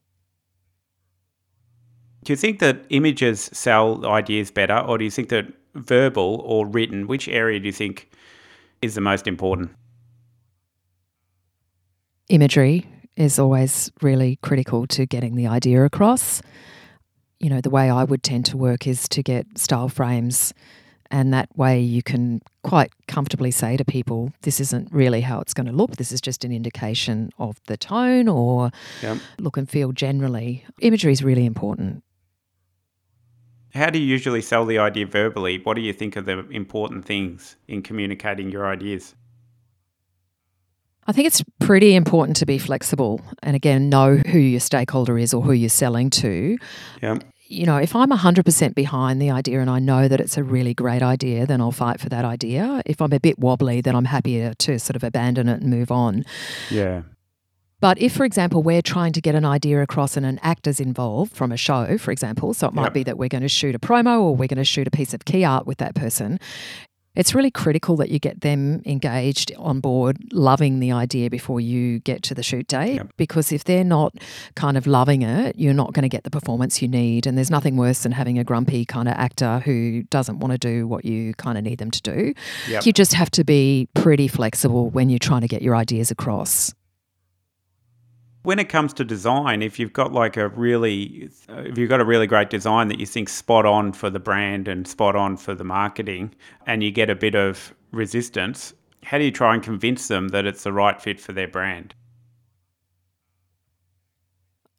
Do you think that images sell ideas better, or do you think that verbal or written, which area do you think is the most important? imagery is always really critical to getting the idea across. You know, the way I would tend to work is to get style frames, and that way you can quite comfortably say to people, this isn't really how it's going to look. This is just an indication of the tone or Yep. look and feel generally. Imagery is really important. How do you usually sell the idea verbally? What do you think are the important things in communicating your ideas? I think it's pretty important to be flexible and again know who your stakeholder is or who you're selling to. Yep. You know, if I'm 100% behind the idea and I know that it's a really great idea, then I'll fight for that idea. If I'm a bit wobbly, then I'm happier to sort of abandon it and move on. Yeah. But if, for example, we're trying to get an idea across and an actor's involved from a show, for example, so it might Yep. be that we're going to shoot a promo or we're going to shoot a piece of key art with that person, it's really critical that you get them engaged on board, loving the idea before you get to the shoot date. Yep. Because if they're not kind of loving it, you're not going to get the performance you need. And there's nothing worse than having a grumpy kind of actor who doesn't want to do what you kind of need them to do. Yep. You just have to be pretty flexible when you're trying to get your ideas across. When it comes to design, if you've got like a really, if you've got a really great design that you think spot on for the brand and spot on for the marketing, and you get a bit of resistance, how do you try and convince them that it's the right fit for their brand?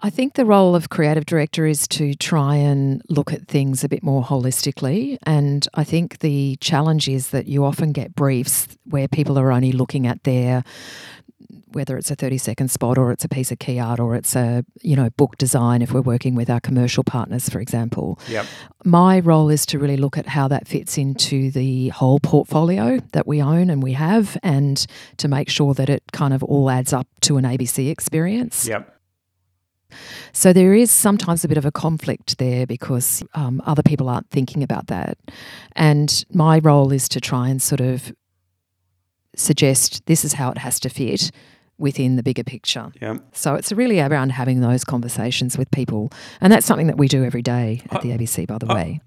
I think the role of creative director is to try and look at things a bit more holistically. And I think the challenge is that you often get briefs where people are only looking at their whether it's a 30 second spot or it's a piece of key art or it's a you know book design if we're working with our commercial partners for example Yep. my role is to really look at how that fits into the whole portfolio that we own and we have and to make sure that it kind of all adds up to an abc experience Yep. so there is sometimes a bit of a conflict there because um, other people aren't thinking about that. And my role is to try and sort of suggest this is how it has to fit within the bigger picture. Yep. So it's really around having those conversations with people. And that's something that we do every day at the ABC, by the way.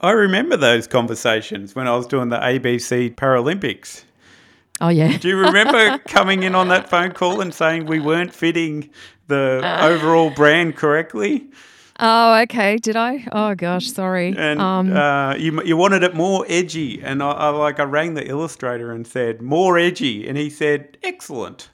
I remember those conversations when I was doing the ABC Paralympics. Oh, yeah. Do you remember coming in on that phone call and saying we weren't fitting the overall brand correctly? Oh, okay. Did I? Oh, gosh. Sorry. and um, uh, you you wanted it more edgy, and I, I like I rang the illustrator and said more edgy, and he said excellent.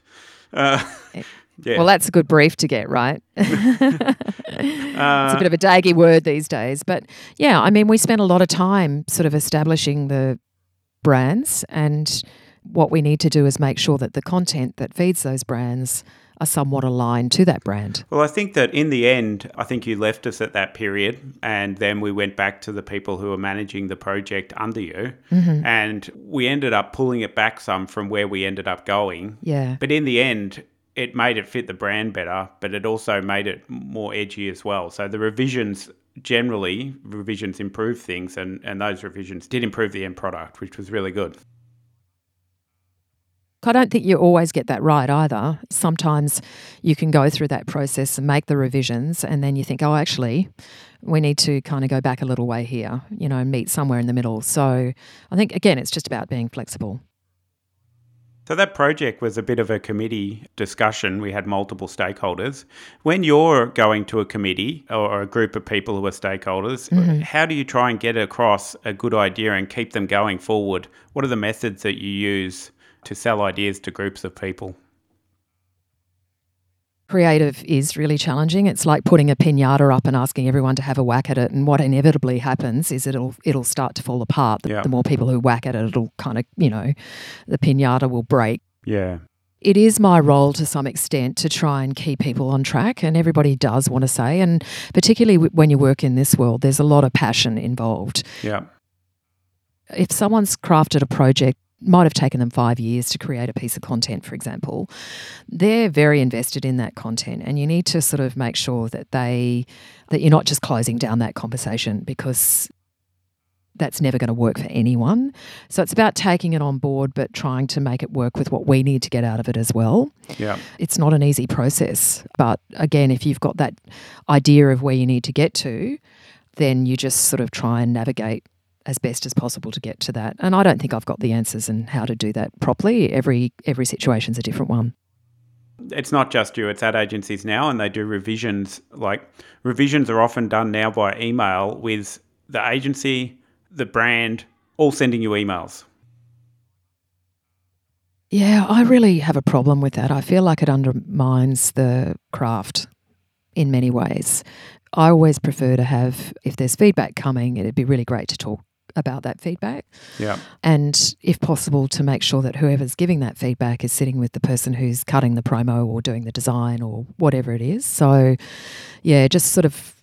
Uh, yeah, well, that's a good brief to get, right? it's a bit of a daggy word these days. But yeah, I mean, we spent a lot of time sort of establishing the brands, and what we need to do is make sure that the content that feeds those brands are somewhat aligned to that brand. well, I think that in the end, I think you left us at that period, and then we went back to the people who were managing the project under you, Mm-hmm. and we ended up pulling it back some from where we ended up going. Yeah. But in the end, it made it fit the brand better, but it also made it more edgy as well. So the revisions generally revisions improve things and, and those revisions did improve the end product, which was really good. I don't think you always get that right either. Sometimes you can go through that process and make the revisions, and then you think, oh, actually, we need to kind of go back a little way here, you know, and meet somewhere in the middle. So I think, again, it's just about being flexible. So that project was a bit of a committee discussion. We had multiple stakeholders. When you're going to a committee or a group of people who are stakeholders, uh, mm-hmm. how do you try and get across a good idea and keep them going forward? What are the methods that you use to sell ideas to groups of people? Creative is really challenging. It's like putting a pinata up and asking everyone to have a whack at it. And what inevitably happens is it'll it'll start to fall apart. The, Yeah. the more people who whack at it, it'll kind of you know, the pinata will break. Yeah. it is my role to some extent to try and keep people on track, and everybody does want to say, and particularly when you work in this world, there's a lot of passion involved. Yeah. If someone's crafted a project, might have taken them five years to create a piece of content, for example, they're very invested in that content, and you need to sort of make sure that they that you're not just closing down that conversation because that's never going to work for anyone. So it's about taking it on board, but trying to make it work with what we need to get out of it as well Yeah. it's not an easy process. But again, if you've got that idea of where you need to get to, then you just sort of try and navigate as best as possible to get to that. And I don't think I've got the answers and how to do that properly. Every every situation's a different one. it's not just you, it's ad agencies now, and they do revisions. Like, revisions are often done now by email with the agency, the brand, all sending you emails. Yeah, I really have a problem with that. I feel like it undermines the craft in many ways. I always prefer to have, if there's feedback coming, it'd be really great to talk about that feedback. Yeah. and if possible to make sure that whoever's giving that feedback is sitting with the person who's cutting the promo or doing the design or whatever it is so yeah just sort of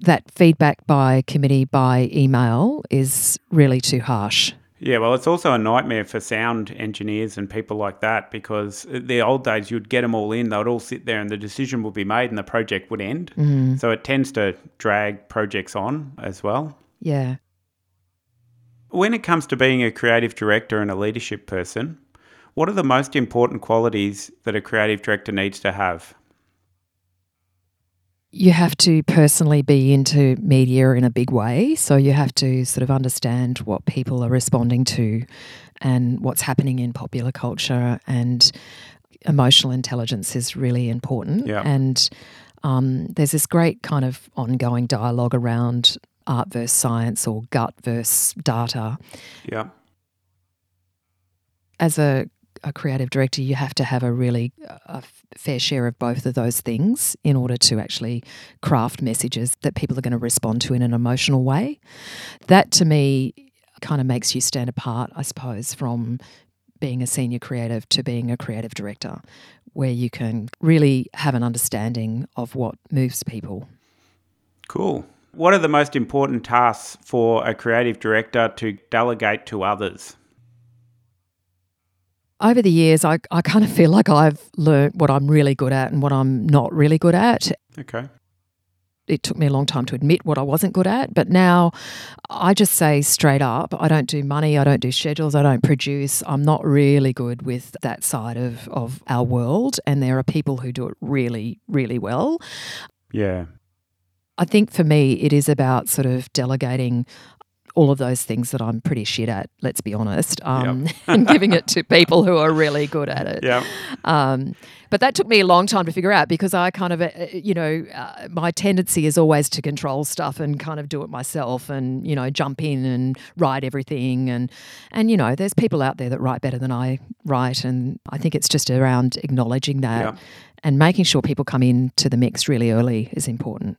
that feedback by committee by email is really too harsh. Yeah, well, it's also a nightmare for sound engineers and people like that because the old days you'd get them all in, they'd all sit there and the decision would be made and the project would end. Mm. So it tends to drag projects on as well. Yeah. When it comes to being a creative director and a leadership person, what are the most important qualities that a creative director needs to have? You have to personally be into media in a big way. So you have to sort of understand what people are responding to and what's happening in popular culture. And emotional intelligence is really important. Yeah. And um, there's this great kind of ongoing dialogue around art versus science or gut versus data. Yeah. As a a creative director, you have to have a really uh, a fair share of both of those things in order to actually craft messages that people are going to respond to in an emotional way. That to me kind of makes you stand apart, I suppose, from being a senior creative to being a creative director, where you can really have an understanding of what moves people. Cool. What are the most important tasks for a creative director to delegate to others? Over the years, I, I kind of feel like I've learned what I'm really good at and what I'm not really good at. Okay. It took me a long time to admit what I wasn't good at, but now I just say straight up I don't do money, I don't do schedules, I don't produce. I'm not really good with that side of, of our world, and there are people who do it really, really well. Yeah. I think for me, it is about sort of delegating all of those things that I'm pretty shit at, let's be honest, um, yep. and giving it to people who are really good at it. Yeah. Um, but that took me a long time to figure out because I kind of, uh, you know, uh, my tendency is always to control stuff and kind of do it myself and, you know, jump in and write everything. And, and you know, there's people out there that write better than I write. And I think it's just around acknowledging that yeah. and making sure people come into the mix really early is important.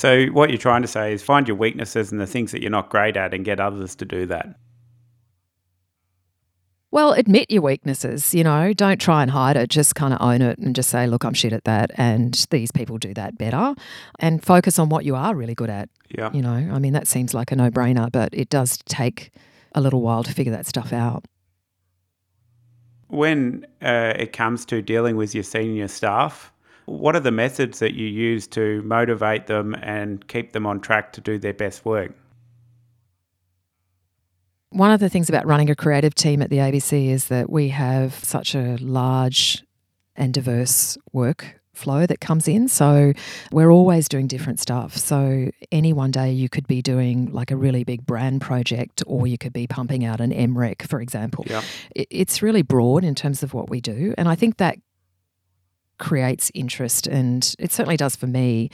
So, what you're trying to say is find your weaknesses and the things that you're not great at and get others to do that. Well, admit your weaknesses, you know, don't try and hide it. Just kind of own it and just say, look, I'm shit at that. And these people do that better. And focus on what you are really good at. Yeah. You know, I mean, that seems like a no brainer, but it does take a little while to figure that stuff out. When uh, it comes to dealing with your senior staff, what are the methods that you use to motivate them and keep them on track to do their best work? One of the things about running a creative team at the ABC is that we have such a large and diverse work flow that comes in. So we're always doing different stuff. So any one day you could be doing like a really big brand project or you could be pumping out an MREC, for example. Yeah. It's really broad in terms of what we do. And I think that creates interest and it certainly does for me.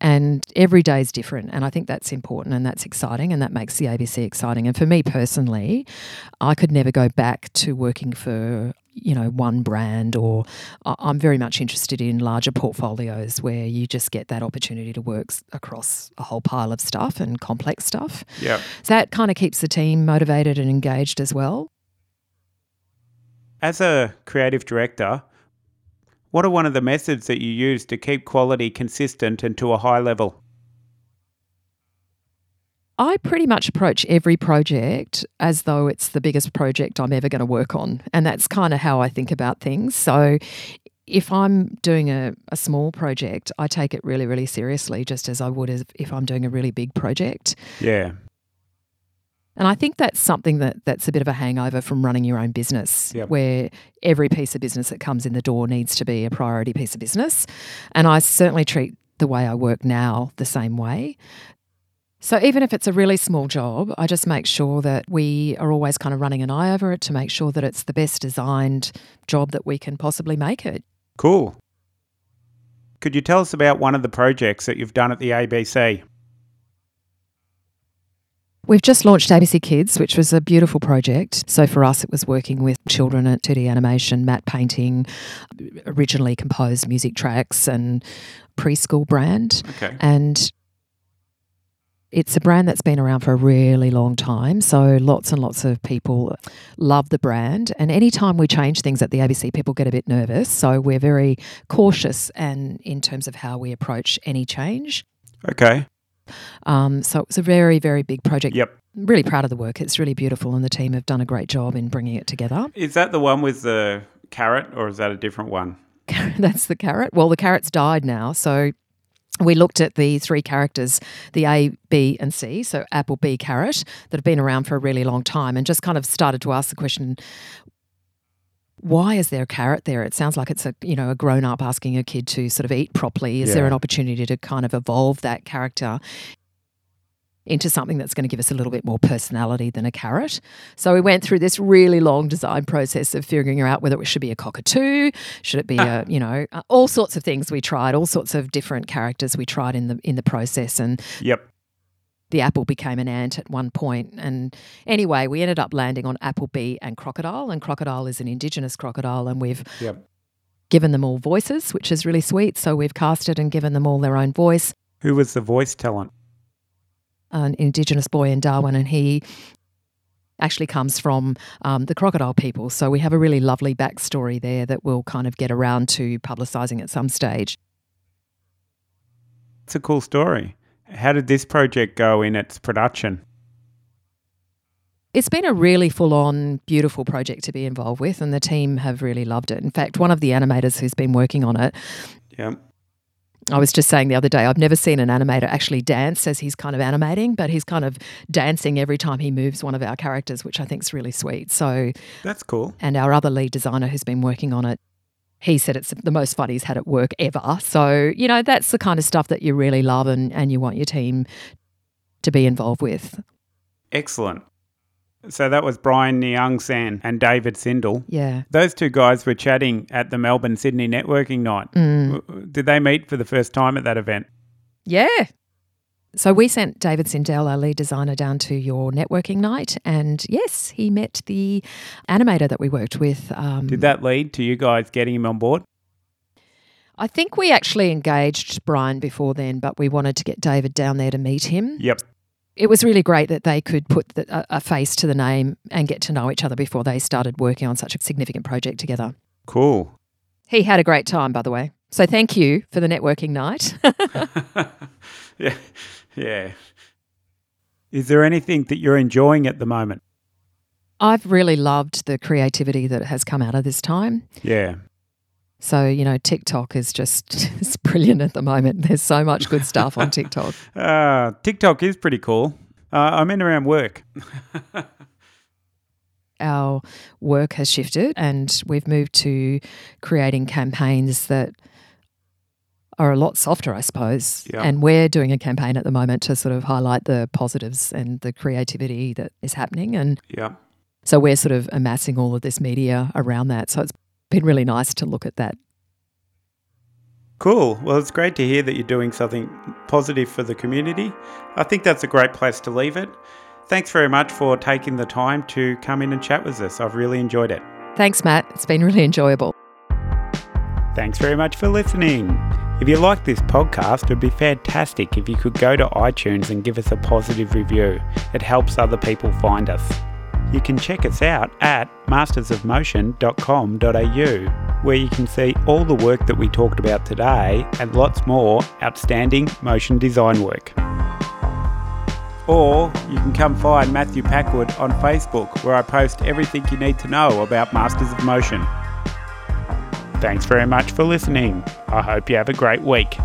And every day is different and i think that's important and that's exciting and that makes the abc exciting. And for me personally i could never go back to working for you know one brand or i'm very much interested in larger portfolios where you just get that opportunity to work across a whole pile of stuff and complex stuff. Yeah. So that kind of keeps the team motivated and engaged as well. As a creative director what are one of the methods that you use to keep quality consistent and to a high level? I pretty much approach every project as though it's the biggest project I'm ever going to work on. And that's kind of how I think about things. So if I'm doing a, a small project, I take it really, really seriously, just as I would as if I'm doing a really big project. Yeah. And I think that's something that that's a bit of a hangover from running your own business, yep. where every piece of business that comes in the door needs to be a priority piece of business. And I certainly treat the way I work now the same way. So even if it's a really small job, I just make sure that we are always kind of running an eye over it to make sure that it's the best designed job that we can possibly make it. Cool. Could you tell us about one of the projects that you've done at the ABC? We've just launched ABC Kids, which was a beautiful project. So for us, it was working with children at 2D animation, matte painting, originally composed music tracks, and preschool brand. Okay. And It's a brand that's been around for a really long time. So lots and lots of people love the brand. And anytime we change things at the ABC, people get a bit nervous. So we're very cautious and in terms of how we approach any change. Okay. Um, so it was a very, very big project. Yep. Really proud of the work. It's really beautiful, and the team have done a great job in bringing it together. Is that the one with the carrot, or is that a different one? That's the carrot. Well, the carrot's died now. So we looked at the three characters, the A, B, and C, so apple, bee, carrot, that have been around for a really long time, and just kind of started to ask the question why is there a carrot there? It sounds like it's a you know a grown up asking a kid to sort of eat properly. Is there an opportunity to kind of evolve that character into something that's going to give us a little bit more personality than a carrot? So we went through this really long design process of figuring out whether it should be a cockatoo, should it be a you know all sorts of things we tried, all sorts of different characters we tried in the in the process, and Yep. The apple became an ant at one point. And anyway, we ended up landing on Applebee and Crocodile. And Crocodile is an indigenous crocodile, and we've Yep. given them all voices, which is really sweet. So we've casted and given them all their own voice. Who was the voice talent? An indigenous boy in Darwin, and he actually comes from um, the crocodile people. So we have a really lovely backstory there that we'll kind of get around to publicising at some stage. It's a cool story. How did this project go in its production? It's been a really full on, beautiful project to be involved with, and the team have really loved it. In fact, one of the animators who's been working on it, Yeah. I was just saying the other day, I've never seen an animator actually dance as he's kind of animating, but he's kind of dancing every time he moves one of our characters, which I think is really sweet. So, That's cool. and our other lead designer who's been working on it, he said it's the most fun he's had at work ever. So, you know, that's the kind of stuff that you really love and, and you want your team to be involved with. Excellent. So that was Brian Nyang San and David Sindel. Yeah. Those two guys were chatting at the Melbourne Sydney Networking Night. Mm. Did they meet for the first time at that event? Yeah. So we sent David Sindel, our lead designer, down to your networking night, and yes, he met the animator that we worked with. Um, Did that lead to you guys getting him on board? I think we actually engaged Brian before then, but we wanted to get David down there to meet him. Yep. It was really great that they could put the, a, a face to the name and get to know each other before they started working on such a significant project together. Cool. He had a great time, by the way. So thank you for the networking night. yeah. Yeah. Is there anything that you're enjoying at the moment? I've really loved the creativity that has come out of this time. Yeah. So, you know, TikTok is just it's brilliant at the moment. There's so much good stuff on TikTok. Uh, TikTok is pretty cool. Uh, I'm in around work. Our work has shifted and we've moved to creating campaigns that are a lot softer, I suppose. Yeah. And we're doing a campaign at the moment to sort of highlight the positives and the creativity that is happening. And Yeah. so we're sort of amassing all of this media around that. So it's been really nice to look at that. Cool. Well, it's great to hear that you're doing something positive for the community. I think that's a great place to leave it. Thanks very much for taking the time to come in and chat with us. I've really enjoyed it. Thanks, Matt. It's been really enjoyable. Thanks very much for listening. If you like this podcast, it'd be fantastic if you could go to iTunes and give us a positive review. It helps other people find us. You can check us out at mastersofmotion.com.au, where you can see all the work that we talked about today and lots more outstanding motion design work. Or you can come find Matthew Packwood on Facebook, where I post everything you need to know about Masters of Motion. Thanks very much for listening. I hope you have a great week.